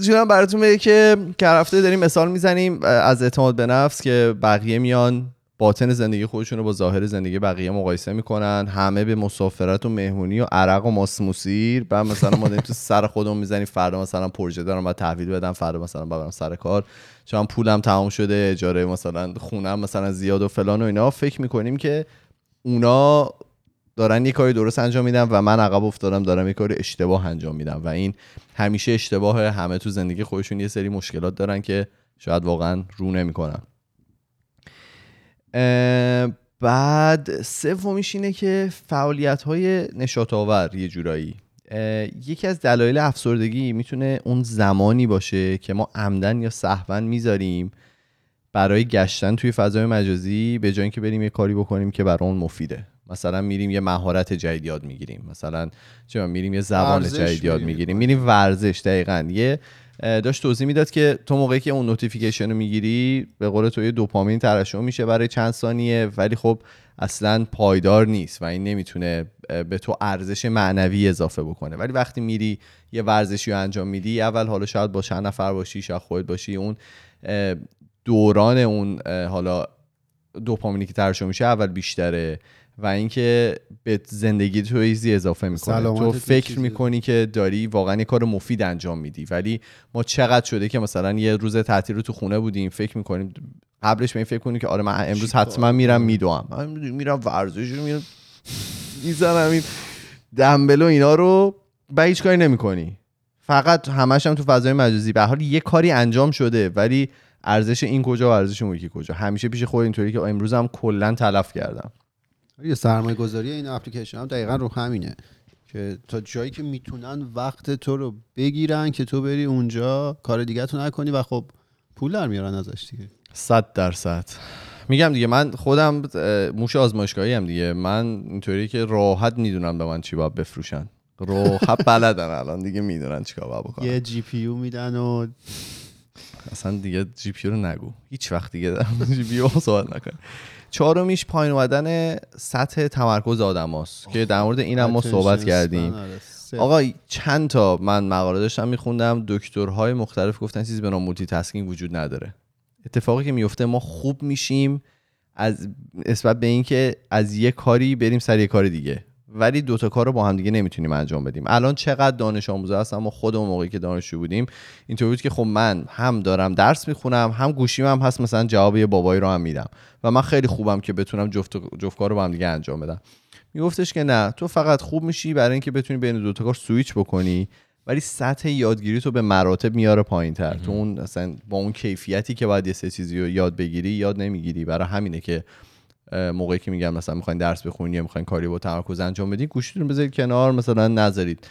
جونم براتون بگه که که هفته داریم مثال می‌زنیم از اعتماد به نفس که بقیه میان باطن زندگی خودشون رو با ظاهر زندگی بقیه مقایسه می‌کنن همه به مسافرت و مهمونی و عرق و ماسموسیر بعد مثلا ما داریم تو سر خودمون می‌زنیم فردا مثلا پروژه دارم باید تحویل بدم فردا مثلا برم سر کار. چون پولم تمام شده اجاره مثلا خونم مثلا زیاد و فلان و اینا فکر می‌کنیم که اونا دارن یه کاری درست انجام میدن و من عقب افتادم دارم یه کاری اشتباه انجام میدم. و این همیشه اشتباه همه تو زندگی خودشون یه سری مشکلات دارن که شاید واقعا رو نمی‌کنن. بعد سومیش اینه که فعالیت های نشاط آور یه جورایی. یکی از دلایل افسردگی می‌تونه اون زمانی باشه که ما عمدن یا سهوا می‌ذاریم برای گشتن توی فضای مجازی به جای اینکه بریم یه کاری بکنیم که برای اون مفیده. مثلا میریم یه مهارت جدید یاد می‌گیریم. مثلا می‌دونم، میریم یه زبان جدید یاد. می‌گیریم. میریم ورزش دقیقا. یه داشت توضیح می‌داد که تو موقعی که اون notification رو می‌گیری به قول تو یه دوپامین ترشح میشه برای چند ثانیه ولی خب اصلا پایدار نیست و این نمی‌تونه به تو ارزش معنوی اضافه بکنه. ولی وقتی میری یه ورزشی رو انجام میدی اول حالا شاید با چند نفر باشی شاید خودت باشی اون دوران اون حالا دوپامینی که ترشح میشه اول بیشتره. و اینکه به زندگی تو ارزش اضافه می‌کنه. تو فکر می‌کنی که داری واقعا یه کار مفید انجام میدی. ولی ما چقدر شده که مثلا یه روز تعطیل رو تو خونه بودیم فکر می‌کنیم قبلش به این فکر کنیم که آره من امروز حتما میرم؟ میدوام میرم ورزش رو میرم می‌زنم این دنبل و اینا رو و هیچ کاری نمی‌کنی. فقط همش هم تو فضای مجازی. به حال یه کاری انجام شده ولی ارزش این کجا و ارزش اون یکی کجا؟ همیشه پیش خود اینطوری که امروز هم کلا تلف کردم. یه سرمایه گذاری این اپلیکیشن هم دقیقا رو همینه که تا جایی که می‌تونن وقت تو رو بگیرن که تو بری اونجا کار دیگه تو نکنی و خب پول در میارن ازش دیگه. صد درصد. میگم دیگه من خودم موش آزمایشگاهی هم دیگه. من اینطوری که راحت می‌دونم به من چی باید بفروشن. راحت بلدن الان دیگه می‌دونن چیکار باید بکنن. یه GPU میدن و اصلا دیگه GP رو نگو. هیچ وقت دیگه GP رو صحبت نکن. چهارمیش پایین اومدن سطح تمرکز آدماست که در مورد این هم ما صحبت کردیم. آره. آقا چند تا من مقاله داشتم میخوندم دکترهای مختلف گفتن چیزی به نام مولتی تاسکینگ وجود نداره. اتفاقی که میفته ما خوب میشیم از نسبت به اینکه از یه کاری بریم سر یه کار دیگه. ولی دوتا کار رو با هم دیگه نمی‌تونیم انجام بدیم. الان چقدر دانش آموزا هست اما خودمون موقعی که دانشجو بودیم اینطور بود که خب من هم دارم درس می‌خونم هم گوشیم هم هست مثلا جواب یه بابایی رو هم میدم. و من خیلی خوبم که بتونم جفت جفت کار رو با هم دیگه انجام بدم. میگفتش که نه تو فقط خوب میشی برای اینکه بتونی بین دو تا کار سویچ بکنی ولی سطح یادگیری تو به مراتب میاره پایین تر تو اون اصلا با اون کیفیتی که باید یه سه چیزی رو یاد بگیری یاد نمی‌گیری. برای همینه که موقعی که میگم مثلا می‌خواین درس بخونی یا می‌خواین کاری با تمرکز انجام بدین گوشیتون بذارید کنار مثلا نذارید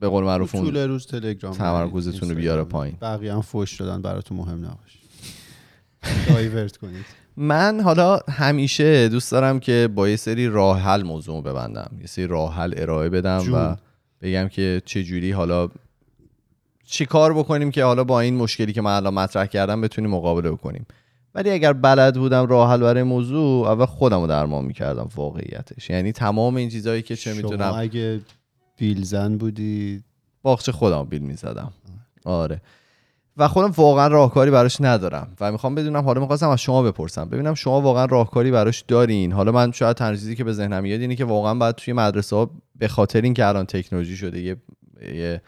به قول معروف طول روز تلگرام تمرکزتون رو بیاره. پایین. بقیه هم فوش دادن براتون مهم نباشه دایورت کنید من حالا همیشه دوست دارم که با یه سری راه حل موضوع رو ببندم یه سری راه حل ارائه بدم و جون. بگم که چه جوری حالا چی کار بکنیم که حالا با این مشکلی که من الان مطرح کردم بتونیم مقابله بکنیم ولی اگر بلد بودم راه حل برای موضوع اول خودم رو درمان می‌کردم واقعیتش. یعنی تمام این چیزهایی که چه شما می‌دونم اگه بیلزن بودی؟ باغچه خودم بیل می‌زدم. آره. و خودم واقعا راهکاری براش ندارم. و می‌خوام بدونم حالا می‌خواستم از شما بپرسم. ببینم شما واقعا راهکاری براش دارین. حالا من شاید تنها چیزی که به ذهنم میاد اینه که واقعا باید توی مدرسه ها به خاطر اینکه الان تکنولوژی شده یه, یه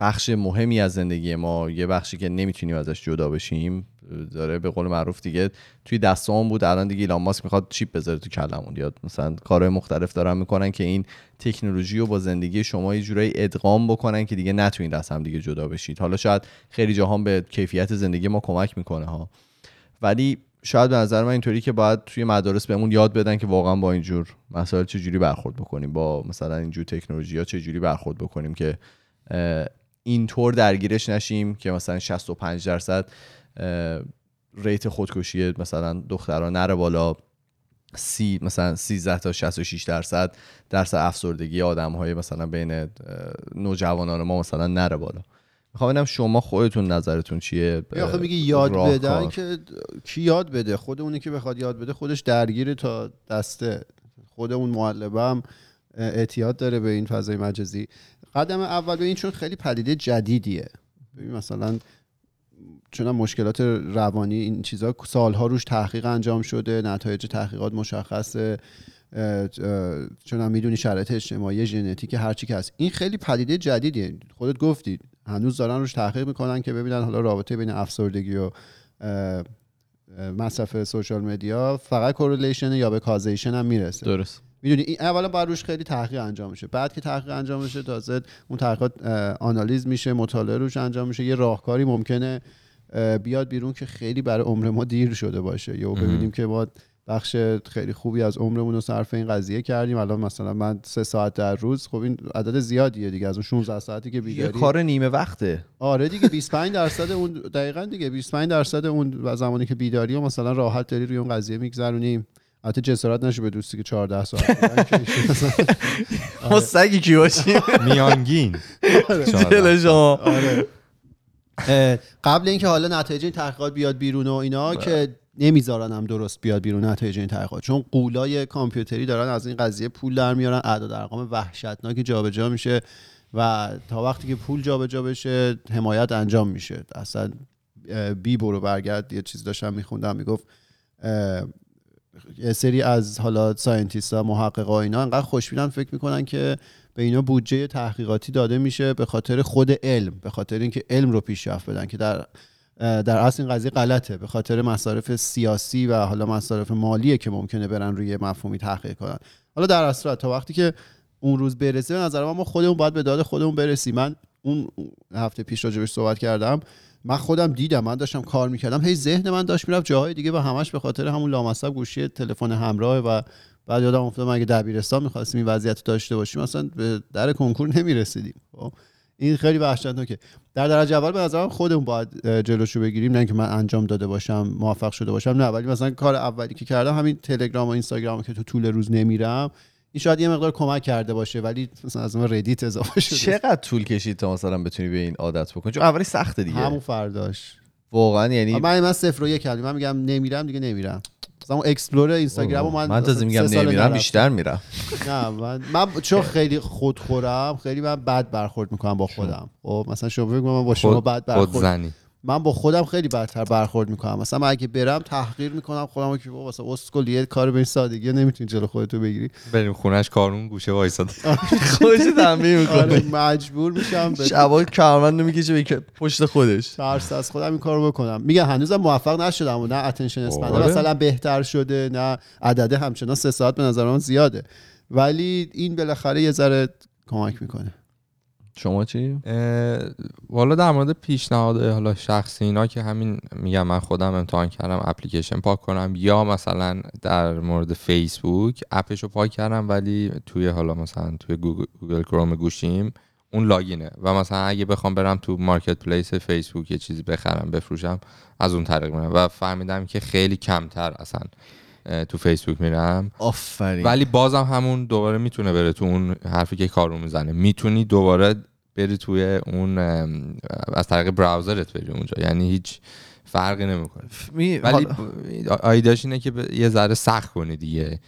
بخش مهمی از زندگی ما یه بخشی که نمی‌تونیم ازش جدا بشیم داره به قول معروف دیگه توی دستام بود الان دیگه ایلان ماسک می‌خواد چیپ بذاره تو کلمون. یا مثلا کارهای مختلف دارن می‌کنن که این تکنولوژی رو با زندگی شما یه جورایی ادغام بکنن که دیگه نتونید از هم دیگه جدا بشید. حالا شاید خیلی جاها به کیفیت زندگی ما کمک می‌کنه ها. ولی شاید به نظر من اینطوری که باید توی مدارس بهمون یاد بدن که واقعا با اینجور مسائل چجوری برخورد بکنیم با مثلا اینجور تکنولوژی ها چجوری برخورد بکنیم که اینطور درگیرش نشیم که مثلا 65 درصد ریت خودکشی مثلا دختران نره بالا. سی مثلا 13 تا 66 درصد درصد افسردگی آدم های مثلا بین نوجوانان ما مثلا نره بالا. می‌خوام ببینم شما خودتون نظرتون چیه؟ آخه میگه یاد بدن که کی یاد بده؟ خود اونی که بخواد یاد بده خودش درگیر تا دسته خود اون معلمم اعتیاد داره به این فضای مجازی. قدم اول به این چون خیلی پدیده جدیدیه. ببین مثلا چون مشکلات روانی این چیزها سالها روش تحقیق انجام شده نتایج تحقیقات مشخصه چون هم می‌دونی شرایط اجتماعی ژنتیک هرچی که هست. این خیلی پدیده جدیدیه. خودت گفتی هنوز دارن روش تحقیق می‌کنن که ببینن حالا رابطه بین افسردگی و مصرف social media فقط correlation یا به causation هم می‌رسه. درست. می‌دونی؟ این اولا باید روش خیلی تحقیق انجام میشه بعد که تحقیق انجام میشه تازه اون تحقیقات آنالیز میشه مطالعه روش انجام میشه. یه راهکاری ممکنه بیاد بیرون که خیلی برای عمر ما دیر شده باشه. یا ببینیم که ما بخش خیلی خوبی از عمرمون رو صرف این قضیه کردیم. الان مثلا من سه ساعت در روز خب این عدد زیادیه دیگه. از اون 16 ساعتی که بیداری یه کار نیمه وقته. آره دیگه 25 درصد اون دقیقا دیگه 25 درصد اون زمانی که بیداری و مثلا راحت داری روی اون قضیه میگذرونیم. البته جسارت نشه به دوستی که 14 ساعت ما سگی کی باشیم؟ میانگین. دل شما. آره. قبل اینکه حالا نتایج این تحقیقات بیاد بیرون و اینا که نمی‌ذارن هم درست بیاد بیرون نتایج این تحقیقات. چون غولای کامپیوتری دارن از این قضیه پول در میارن. اعداد ارقام وحشتناکی جابجا میشه و تا وقتی که پول جابجا بشه حمایت انجام میشه. اصلا بی برو برگرد. یه چیز داشتم میخوندم می‌گفت یه سری از حالا scientist ها محققا اینا انقدر خوشبینن فکر می‌کنن که به اینا بودجه تحقیقاتی داده میشه به خاطر خود علم به خاطر اینکه علم رو پیشرفت بدن که در در اصل این قضیه غلطه. به خاطر مصارف سیاسی و حالا مصارف مالیه که ممکنه برن روی مفهومی تحقیق کنن. حالا در اصل تا وقتی که اون روز برسه به نظر ما خودمون باید به داد خودمون برسیم. من اون هفته پیش راجبش صحبت کردم من خودم دیدم من داشتم کار می‌کردم. هی ذهن من داشت می‌رفت جاهای دیگه و همش به خاطر همون لامصب گوشی تلفن همراه و بعد یادم افتاد اگه دبیرستان می‌خواستیم این وضعیت داشته باشیم اصلا به در کنکور نمی‌رسیدیم. خب این خیلی وحشتناکه. در درجه اول به نظرم خودمون باید جلوشو بگیریم نه اینکه من انجام داده باشم موفق شده باشم نه. ولی مثلا کار اولی که کردم همین تلگرام و اینستاگرام که تو طول روز نمیرم این شاید یه مقدار کمک کرده باشه ولی مثلا از من ردیت اضافه شده. چقدر طول کشید تا مثلا بتونی به این عادت بکنی؟ چون اولی سخته دیگه. همون فرداش. واقعا یعنی من من صفر و یک کردم. من میگم نمیرم دیگه نمیرم. مثلا اون explore اینستاگرام من من تازه میگم نمیرم بیشتر میرم. نه من من چون خیلی خودخورم خیلی من بد برخورد می‌کنم با خودم. خب مثلا شما بگم من با شما بد برخورد من با خودم خیلی بدتر برخورد می‌کنم. مثلا من اگه برم تحقیر می‌کنم خودم که واسه اسکل یه کار به این سادگی نمی‌تونی جلو خودتو بگیری. بریم خونش کارون گوشه وایساده خودش تنبیه می‌کنه آره مجبور میشم شبا کارمند می‌کشه به پشت خودش. ترس از خودم این کارو بکنم. میگه هنوزم موفق نشدم و نه اتنشن اسپند مثلا بهتر شده نه عدده همچنان سه ساعت به نظر من زیاده. ولی این بالاخره یه ذره کمک می‌کنه. شما چی؟ والا در مورد پیشنهاد حالا شخصی اینا که همین میگم من خودم امتحان کردم اپلیکیشن پاک کنم یا مثلا در مورد فیسبوک app ش رو پاک کردم ولی توی حالا مثلا توی گوگل کروم گوشیم اون login ه. و مثلا اگه بخوام برم تو مارکت پلیس فیسبوک یه چیزی بخرم بفروشم از اون طریق میرم. و فهمیدم که خیلی کمتر اصلا. تو فیسبوک میرم. آفرین. ولی بازم همون دوباره می‌تونه بره تو اون حرفی که کارو می‌زنه. می‌تونی دوباره بری توی اون از طریق براوزرت بری اونجا. یعنی هیچ فرقی نمی‌کنه. ولی آیداش اینه که یه ذره سخت کنی دیگه.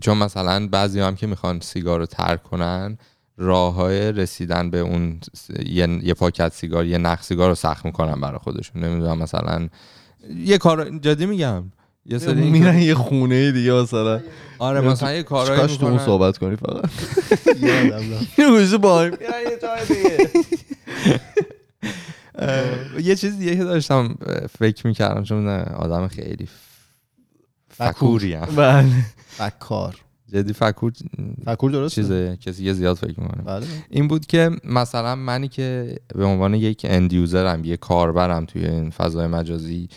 چون مثلا بعضی هم که می‌خوان سیگار رو ترک کنن راه های رسیدن به اون یه, پاکت سیگار یه نخ سیگار رو سخت می‌کنن برای خودشون. نمی‌دونم مثلا یه کار جدی میگم. یه سری میرن یه خونه دیگه مثلا. آره مثلا یه کارایی کاش تو صحبت کنی فقط؟ یه گوشه با یه جای دیگه. یه چیز دیگه که داشتم فکر می‌کردم چون آدم خیلی فکور. فکوری هم بله. فکار. جدی فکور؟ فکور درست چیزه کسی یه زیاد فکر می‌کنه. بله. این بود که مثلا منی که به عنوان یک اند یوزرم یه کاربرم توی این فضای مجازی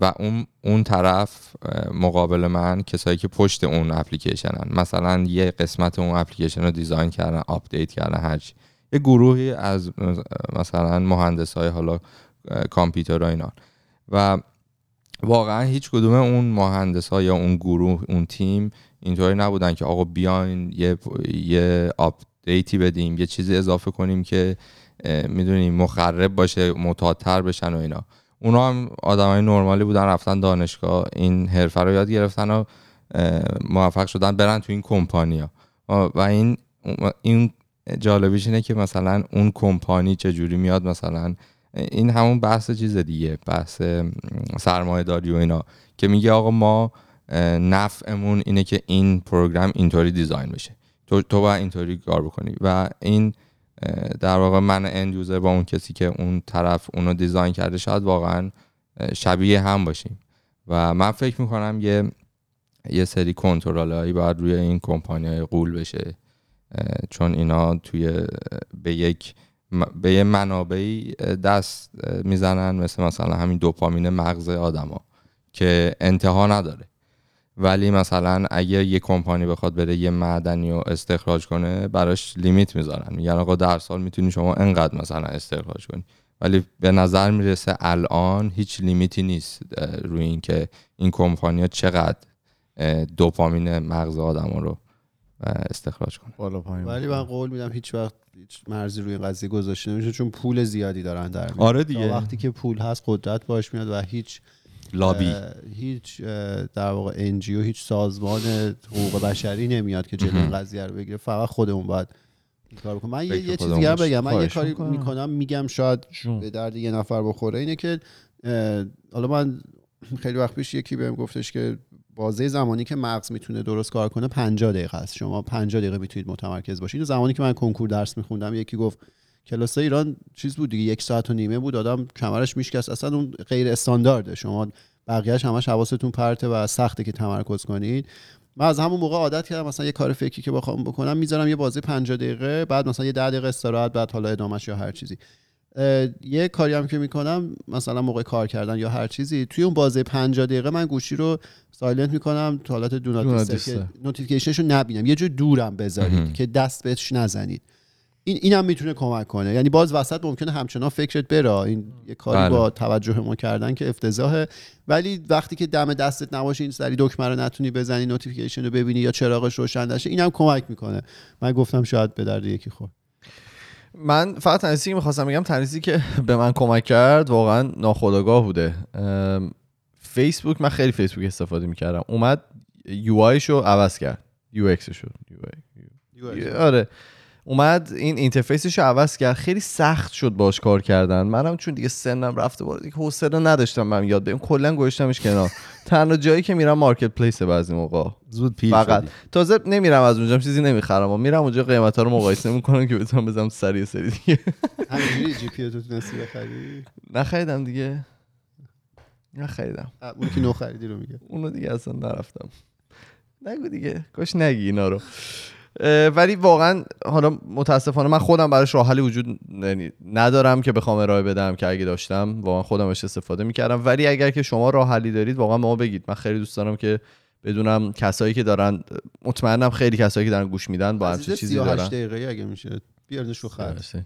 و اون اون طرف مقابل من کسایی که پشت اون اپلیکیشنن. مثلا یه قسمت اون اپلیکیشن رو design کردن update کردن هرچی یه گروهی از مثلا مهندس های حالا کامپیوتر و اینا. و واقعا هیچ کدوم اون مهندس ها یا اون گروه اون تیم اینطوری نبودن که آقا بیاین یه یه update ی بدیم یه چیزی اضافه کنیم که می‌دونیم مخرب باشه معتادتر بشن و اینا. اونا هم آدمای نرمالی بودن رفتن دانشگاه این حرفه رو یاد گرفتن و موفق شدن برن تو این کمپانیا. و این این جالبیش اینه که مثلا اون کمپانی چجوری میاد مثلا این همون بحث چیز دیگه بحث سرمایه داری و اینا که میگه آقا ما نفعمون اینه که این پروگرام اینطوری دیزاین بشه. تو تو باید اینطوری کار بکنی. و این در واقع من اند یوزر با اون کسی که اون طرف اونو دیزاین کرده شاید واقعا شبیه هم باشیم. و من فکر می‌کنم یه یه سری کنترل هایی باید روی این کمپانی های قول بشه. چون اینا توی به یک به یه منابعی دست می‌زنن مثل مثلا همین دوپامین مغز آدما که انتها نداره. ولی مثلا اگه یه کمپانی بخواد بره یه معدنی رو استخراج کنه براش لیمیت می‌ذارن میگن آقا در سال می‌تونی شما انقدر مثلا استخراج کنی ولی به نظر می‌رسه الان هیچ لیمیتی نیست روی اینکه این کمپانی ها چقدر دوپامین مغز آدم رو استخراج کنه بالا پایین ولی من قول میدم هیچ وقت هیچ مرزی روی این قضیه گذاشته نمیشه چون پول زیادی دارن در. آره دیگه. وقتی که پول هست قدرت باش میاد و هیچ لابی. هیچ در واقع انجیو هیچ سازمان حقوق بشری نمیاد که جلوی قضیه رو بگیره. فقط خودمون باید کار بکنم من یه, چیز دیگه. بگم. من یه کاری می‌کنم. می‌کنم میگم شاید جون. به درد یه نفر بخوره. اینه که حالا من خیلی وقت پیش یکی بهم گفتش که بازه زمانی که مغز می‌تونه درست کار کنه 50 دقیقه است. شما 50 دقیقه می‌تونید متمرکز باشید. زمانی که من کنکور درس میخوندم یکی گفت کلاس ایران چیز بود دیگه یک ساعت و نیمه بود آدم کمرش میشکست. اصلا اون غیر استاندارده. شما بقیهش همش حواستون پرته و سخته که تمرکز کنید. من از همون موقع عادت کردم مثلا یه کار فکری که بخوام بکنم می‌ذارم یه بازه‌ی 50 دقیقه بعد مثلا یه 10 دقیقه استراحت بعد حالا ادامش یا هر چیزی. یه کاری هم که می‌کنم مثلا موقع کار کردن یا هر چیزی توی اون بازه 50 دقیقه من گوشی رو silent می‌کنم تو حالت دو. که notification ش رو نبینم. یه جور دورم بذارید. که دست بهش نزنید. این اینم می‌تونه کمک کنه. یعنی باز وسط ممکنه همچنان فکرت بره. این یه کاری بله. با توجه ما کردن که افتضاحه. ولی وقتی که دم دستت نباشه این سریع دکمه رو نتونی بزنی notification رو ببینی یا چراغش روشن نشه اینم کمک می‌کنه. من گفتم شاید به درد یکی خورد. من فقط تنها چیزی که می‌خواستم بگم تنها چیزی که به من کمک کرد واقعا ناخودآگاه بوده. فیسبوک من خیلی فیسبوک استفاده می‌کردم. اومد UI شو عوض کرد. UX شو آره. اومد این interface ش رو عوض کرد. خیلی سخت شد باش کار کردن. منم چون دیگه سنم رفته بالا دیگه حوصله نداشتم من یاد بگیرم کلا گذاشتمش کنار. تنها جایی که میرم مارکت پلیس بعضی موقع زود پیر فقط. شدی. تازه نمیرم از اونجا چیزی نمی‌خرم. و میرم اونجا قیمت ها رو مقایسه می‌کنم که بتونم بزنم سری سری دیگه. همینجوری جی پی تو تونستی بخری؟ نخریدم دیگه. نخریدم. اون که نو خریدی رو میگه. اونو دیگه اصلا نرفتم. نگو دیگه. کاش نگی اینا رو. ولی واقعا حالا متاسفانه من خودم براش راه حلی وجود یعنی ندارم که بخوام ارائه بدم که اگه داشتم واقعا خودمش استفاده می‌کردم. ولی اگر که شما راه حلی دارید واقعا به ما بگید. من خیلی دوست دارم که بدونم کسایی که دارن مطمئنم خیلی کسایی که دارن گوش میدن با همچین چیزی 38 دارن دقیقه اگه میشه. بیارنش رو خرج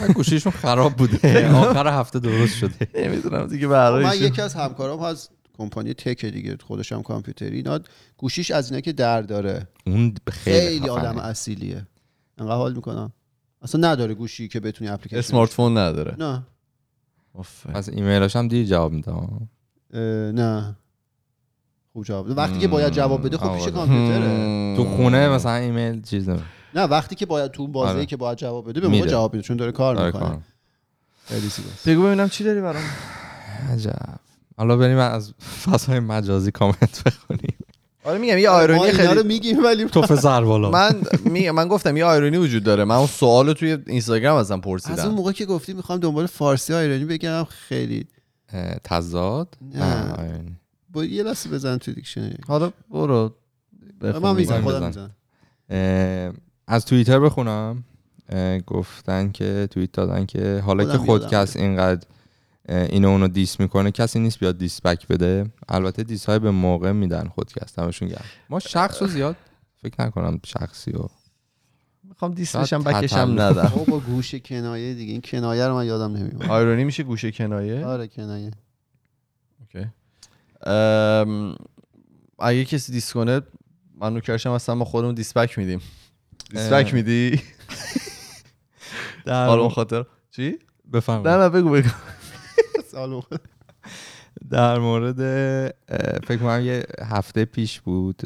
من گوشیشون خراب بوده. آخر هفته درست شده. نمی‌دونم دیگه هر من یکی از همکارام از کمپانی تک دیگه خودش هم کامپیوتری. اینا گوشیش از اینا که در داره. اون خیلی, خیلی. آدم اصیلیه. انقدر حال می‌کنم. اصلا نداره گوشی که بتونی اپلیکیشن اسمارت فون نداره. نه. از ایمیلاش هم دیر جواب میدم اه، نه. خوب جواب. بده. وقتی که باید جواب بده خب پیش آره. کامپیوتره. تو خونه مثلا ایمیل چیز نمی نه وقتی که باید تو بازی آره. که باید جواب بده به موقع. جواب میده چون داره کار داره می‌کنه. بگو ببینم چی داری برام. عجب. حالا بریم از فضای مجازی کامنت بخونیم. آره میگم یه آیرونی اینا رو خیلی میگیم ولی تو فزر بالا من می... من گفتم یه آیرونی وجود داره. من اون سوال رو توی اینستاگرام ازم از اون پرسیدم موقع که گفتی می‌خوام دنبال فارسی ایرانی بگم خیلی. تضاد؟ نه. آره. با یه لحظه بزن تو دیکشنری. حالا برو من می‌زنم میگم. خودم بزن. می‌زنم از توییتر بخونم. گفتن که توییت دادن که حالا که خودم خودکست اینقدر اینو اونو دیس می‌کنه کسی نیست بیاد دیس بک بده. البته دیس های به موقع میدن خودکست همشون گرم. ما شخص رو زیاد فکر نکنم شخصی و می‌خوام دیسشم شاید بکشم. ندم. با گوش کنایه دیگه. این کنایه رو من یادم نمیاد. آیرونی میشه گوشه کنایه؟ آره کنایه. اوکی. ام، اگه کسی دیس کنه من نوکرشم اصلا ما خودمون دیسپک میدیم. دیسپک اه. میدی؟ در, حالا اون خاطر چی؟ نه بفرمایید. نه بگو بگو. سالو در مورد فکر کنم یه هفته پیش بود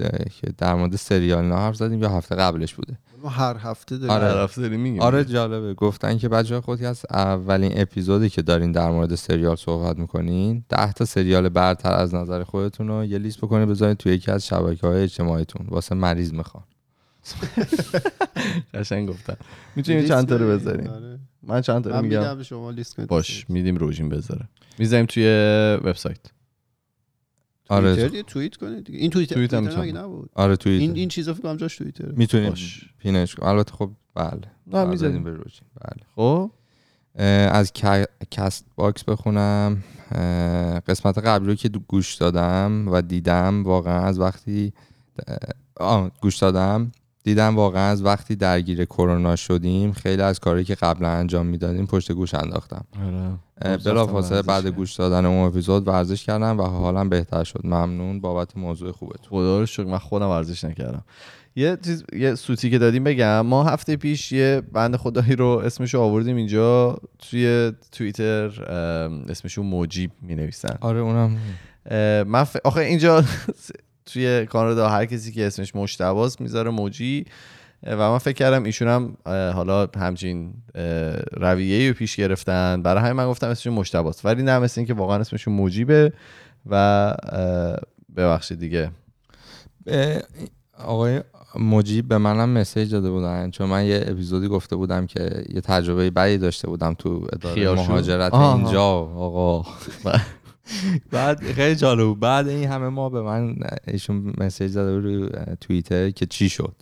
که در مورد سریال نه حرف زدیم یا هفته قبلش بوده؟ ما هر هفته داریم. آره. طرف داری میگیم. آره جالبه. گفتن که بچه خودی از اولین اپیزودی که دارین در مورد سریال صحبت می‌کنین ده تا سریال برتر از نظر خودتون رو یه لیست بکنید بذارید توی یکی از شبکه های اجتماعیتون. واسه مریض می‌خوان. قشنگ گفتن. می‌تونیم چند تا رو بذاریم؟ آره. من چند تا من میگم. به شما لیست کنید باش میدیم روژین بذاره. می‌ذاریم توی وبسایت. آره. توییتر یه توییت کنید. این توییتر توییت هم نبود؟ آره توی این این چیزا فکر کنم جاش توییتر می‌تونید. pin ش کن. البته خب بله. نه می‌ذاریم. به روزی. بله. خب. از Castbox بخونم. قسمت قبلی رو که دو- گوش دادم و دیدم واقعا از وقتی گوش دادم. دیدم واقعا از وقتی درگیر کرونا شدیم خیلی از کاری که قبلا انجام می‌دادیم پشت گوش انداختم. اه، بلافاصله بعد گوش دادن اون اپیزود ورزش کردم و حالم بهتر شد. ممنون بابت موضوع خوبتون خدا رو شکر من خودم ورزش نکردم. یه چیز یه سوتی که دادیم بگم ما هفته پیش یه بند خدایی رو اسمش رو آوردیم اینجا توی توییتر ام، اسمشو موجیب می نویسن آره اونم. من ف... آخه اینجا توی کانادا هر کسی که اسمش مشتباست می‌ذاره موجی و من فکر کردم ایشون هم حالا همچین رویه رو پیش گرفتن. برای همین من گفتم اسمشون مشتباست ولی نه مثل اینکه واقعا اسمشون موجیبه و ببخشید دیگه. آقای مجیب به منم مسیج داده بودن. چون من یه اپیزودی گفته بودم که یه تجربه بدی داشته بودم تو اداره؟ مهاجرت. اینجا. آقا. بعد خیلی جالب بعد این همه ما به من ایشون مسیج بود روی توییتر که چی شد.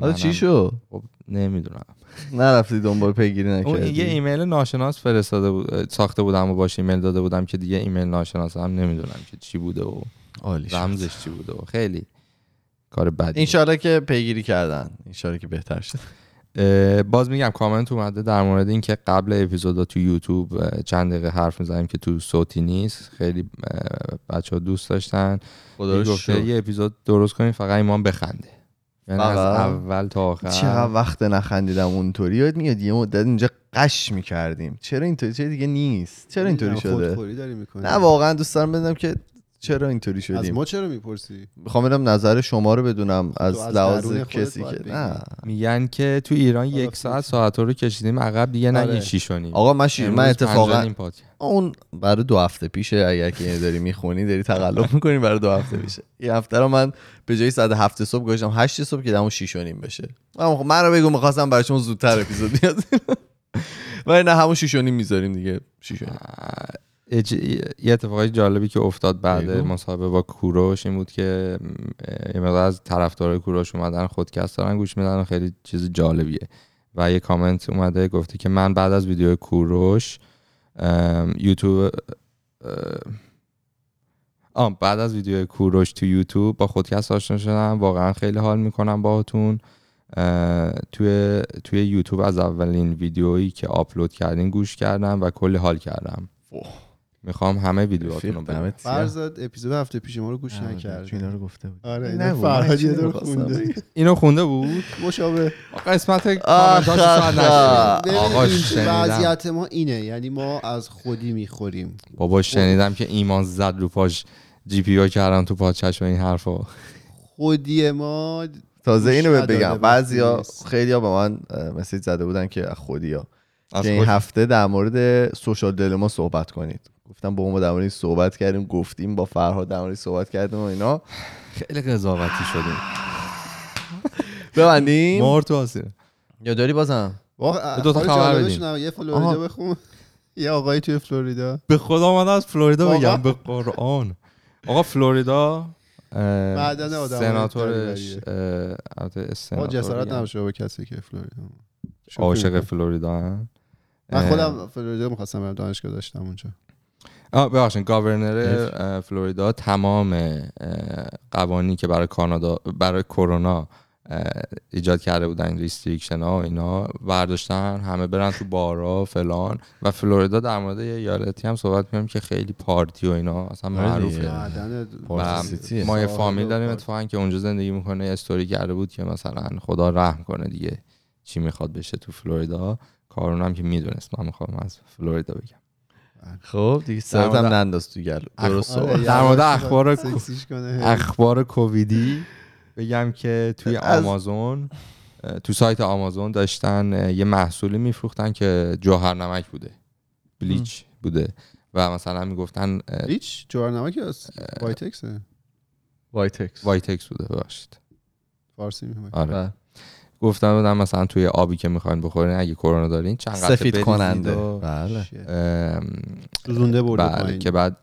حالا چی شد؟ خب نمی‌دونم. نرفتی دنبال پیگیری اون نکردی؟ یه ایمیل ناشناس فرستاده بود ساخته بودم و باش ایمیل داده بودم که دیگه ایمیل ناشناس هم نمی‌دونم که چی بوده و. رمزش چی بوده و خیلی کار بدی. انشالله که پیگیری کردن. انشالله که بهتر شد. باز میگم کامنت اومده در مورد اینکه قبل اپیزودا تو یوتیوب چند دقیقه حرف می‌زنیم که تو صوتی نیست. خیلی بچه ها دوست داشتن. خدا گفته. یه اپیزود درست کنیم فقط ایمان بخنده. یعنی از؟ اول تا آخر. چقدر وقت نخندیدم اونطوری. یاد میاد یه مدت اینجا قش می‌کردیم. چرا اینطوری؟ چرا دیگه نیست؟ چرا اینطوری شده؟ نه واقعا دوست دارم بدونم که چرا اینطوری از شدیم ما چرا می‌پرسی می‌خوام بدم نظر شما رو بدونم از از لحاظ کسی که. نه میگن که تو ایران یک ساعت. ساعت رو کشیدیم عقب دیگه آره. نگین شیش و نیم. آقا من شیر من اتفاقا. اون برای دو هفته پیشه اگر که داری می‌خونی داری تقلب می‌کنی برای دو هفته پیشه یه هفته رو من به جای ساعت هفت صبح گذاشتم هشت صبح که دمون شیش و نیم بشه من, من رو بگو می‌خواستم برای شما زودتر اپیزود بیاد ولی نه همون شیش و نیم می‌ذاریم دیگه شیش و نیم اج- یه اتفاقی جالبی که افتاد بعد. مصاحبه با کوروش این بود که یه مقدار از طرفدارای کوروش اومدن خودکست دارن گوش میدن و خیلی چیز جالبیه و یه کامنت اومده گفته که من بعد از ویدیو کوروش یوتیوب آه بعد از ویدیو کوروش تو یوتیوب با خودکست آشنا شدم واقعا خیلی حال می‌کنم باهاتون اه، توی توی یوتیوب از اولین ویدیویی که آپلود کردین گوش کردم و کلی حال کردم. می‌خوام همه ویدیوهاتون رو ببینم. فرزاد اپیزود هفته پیش ما رو گوش نکرد اینا رو گفته بود. آره بود. فرهاد یه دور خونده؟ اینو خونده بود؟ مشابه. قسمت. آقا ببین، شنیدم. وضعیت ما اینه یعنی ما از خودی می‌خوریم. بابا شنیدم که ایمان زد رو پاش جی پی او کردن تو پاچش و این حرفا. خودی ما تازه اینو بگم. بعضیا نیست. خیلی ها به من مسیج زده بودن که از خودی ها از که این خوش- هفته در مورد سوشال دلما صحبت کنید. گفتم با ما در مورد صحبت کردیم گفتیم با فرهاد در مورد صحبت کردیم و اینا. خیلی قضاوتی شدیم. ببندیم؟ مار تو آسیره یا داری بازم؟ دو تا خبر بدیم. یه فلوریدا. بخون. یه آقایی توی فلوریدا. به خدا من از فلوریدا؟ بگم به قرآن. آقا فلوریدا معدن آدمای سناتورش البته جسارت. نباشه به کسی که فلوریدا. عاشق. فلوریدا من خودم فلوریدا می‌خواستم برم دانشگاه داشتم اونجا. آه ببخشید governor فلوریدا تمام قوانینی که برای کانادا برای کرونا ایجاد کرده بودن این restriction ها و اینا برداشتن همه برن تو بارا فلان. و فلوریدا در مورد یه ایالتی هم صحبت می‌کنیم که خیلی پارتی و اینا اصلا معروفه. و. ما یه فامیل داریم. اتفاقا که اونجا زندگی می‌کنه استوری کرده بود که مثلا خدا رحم کنه دیگه چی می‌خواد بشه تو فلوریدا. کارون هم که می‌دونست. من می‌خوام از فلوریدا بگم. خب دیگه سرت هم ننداز تو گلو. درست. یه در مورد اخبار. اخبار کوویدی بگم که توی از- آمازون تو سایت آمازون داشتن یه محصولی میفروختن که جوهر نمک بوده. bleach بوده. و مثلا می‌گفتن هیچ جوهر نمکی هست وایتکسه؟ وایتکس. وایتکس بوده ببخشید. فارسی می‌خونم آره. بله. گفتن بودن مثلا توی آبی که می‌خواین بخورین اگه کرونا دارین چند قطره سفید بریزید کننده. بله. ام، سوزونده برده بله. که بعد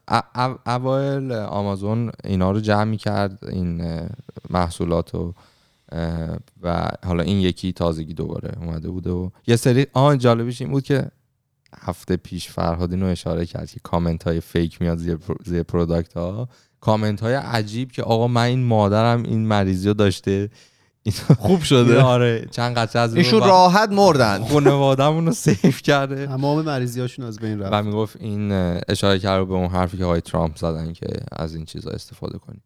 اوایل آمازون اینا رو جمع می‌کرد این محصولات و و حالا این یکی تازگی دوباره اومده بوده و یه سری آن جالبش این بود که هفته پیش فرهاد اینو اشاره کرد که کامنت های fake میاد زیر, زیر product ها کامنت های عجیب که آقا من این مادرم این مریضی رو داشته خوب شده. آره چند قطعه از ایشون رو راحت مردن. خانوادهمون رو save کرده. تمام مریضیاشون از بین رفت. و می‌گفت این اشاره کرد به اون حرفی که آقای ترامپ زدن که از این چیزا استفاده کنید.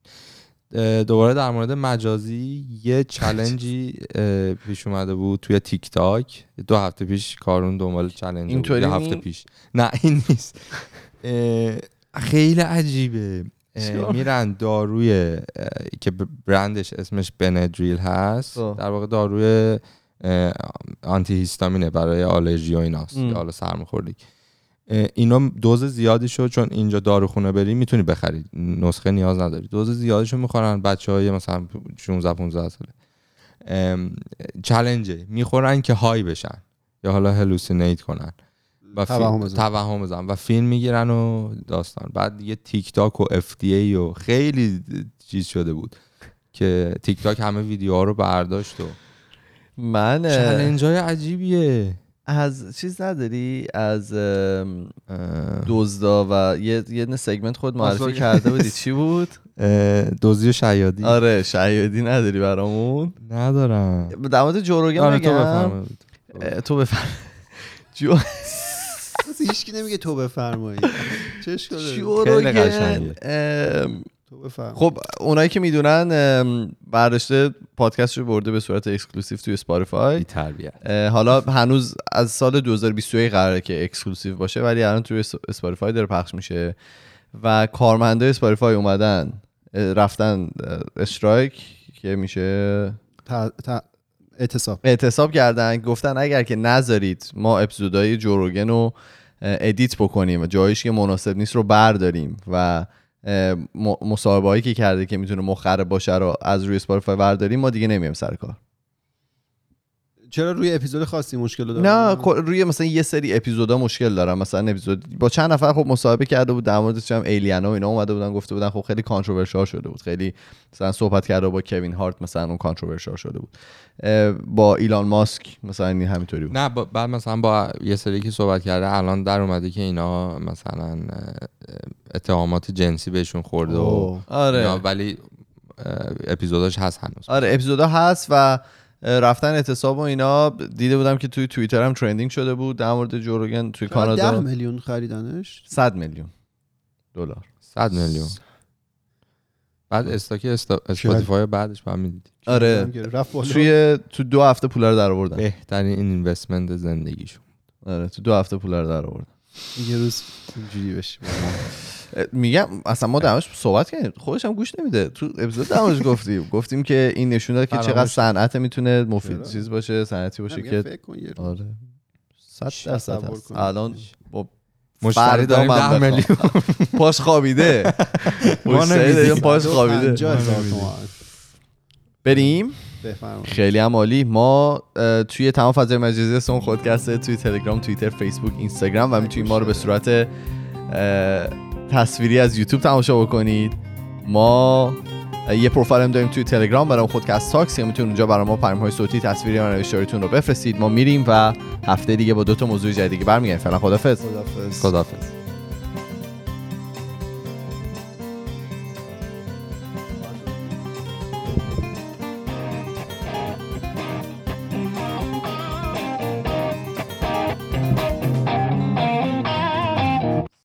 دوباره در مورد مجازی یه challenge ی پیش اومده بود توی تیک تاک. دو هفته پیش کارون Benadryl challenge بود. هفته؟ پیش. نه این نیست. خیلی عجیبه؟ میرن داروی که برندش اسمش بندریل هست. خب. در واقع داروی آنتی هیستامینه برای آلرژی و ایناست. یا حالا سرماخوردگی اینا دوز زیادی شد چون اینجا داروخونه بری می‌تونی بخری. نسخه نیاز نداری. دوز زیادیشو می‌خورن بچه های مثلا 16 15 ساله. چلنجه می‌خورن که های بشن یا حالا hallucinate کنن. و توهم بزن. توهم بزن و فیلم می‌گیرن و داستان. بعد دیگه تیک تاک و FDA و خیلی چیز شده بود که تیک تاک همه ویدیوها رو برداشت و من challenge های عجیبیه. از چیز نداری؟ از دزدا و یه یه نه segment خود معرفی. کرده بودی. چی بود؟ دزدی و شیادی. آره شیادی نداری برامون؟ ندارم. در مورد جو روگن آره تو بگم. بفرمایید. تو بفرم جو هیچکی نمیگه تو بفرمایید بفرمایید خب اونایی که می‌دونن برداشته پادکست رو برده به صورت exclusive توی اسپاتیفای اه، حالا هنوز از سال 2021 قراره که exclusive باشه ولی الان توی اسپاتیفای داره پخش میشه. و کارمنده اسپاتیفای اومدن رفتن strike که میشه اعتصاب. اعتصاب کردن گفتن اگر که نذارید ما اپیزودهای جو روگن رو edit بکنیم و جایش که مناسب نیست رو برداریم و مصاحبه هایی که کرده که می‌تونه مخرب باشه رو از روی اسپاتیفای برداریم ما دیگه نمیم سر کار. چرا روی اپیزود خاصی مشکل دارم نه روی مثلا یه سری اپیزودا مشکل دارم مثلا اپیزود با چند نفر خب مصاحبه کرده بود در مورد چم ایلینا و اینا اومده بودن گفته بودن خب خیلی controversial شده بود. خیلی مثلا صحبت کرده با کوین هارت مثلا اون controversial شده بود. با ایلان ماسک مثلا این همینطوری بود. نه بعد مثلا با یه سری که صحبت کرده الان در اومده که اینا مثلا اتهامات جنسی بهشون خورده و. آره. ولی اپیزوداش هست هنوز. آره اپیزودا هست و رفتن اعتصاب و اینا دیده بودم که توی توییتر هم trending شده بود. در مورد جو روگن توی کانادا میلیون خریدنش؟ 100 میلیون دلار. 100 میلیون. بعد stock استا- اسپاتیفای بعدش با هم می‌دید آره. توی تو دو هفته پولا رو در آوردن. بهترین investment زندگیشون. آره تو دو هفته پولا رو در آوردن. یه روز اینجوری بشه میگم اصلا ما درمش صحبت کردیم. خودش هم گوش نمیده. تو اپیزود درمش گفتیم. گفتیم که این نشون داد که چقدر. صنعت می‌تونه مفید؟ چیز باشه صنعتی باشه که فکر کن یه روز. آره. صد درصد هست. الان با مشتری داریم من ده بخوام. میلیون. پاش خوابیده. ما مشتری پاش خوابیده. 50 هزار تومان. بریم. خیلی هم عالی. ما توی تمام فضای مجازی اسم خودکسته توی تلگرام توییتر فیسبوک اینستاگرام و می‌تونید ما رو به صورت تصویری از یوتیوب تماشا بکنید. ما یه پروفایل هم داریم توی تلگرام برای خودکست تاکس. یا می‌تونید اونجا برای ما پیام های صوتی تصویری و نوشتاریتون رو بفرستید. ما میریم و هفته دیگه با دو تا موضوع جدید دیگه برمیگردیم. فعلا خدافظ خدافظ خداحافظ.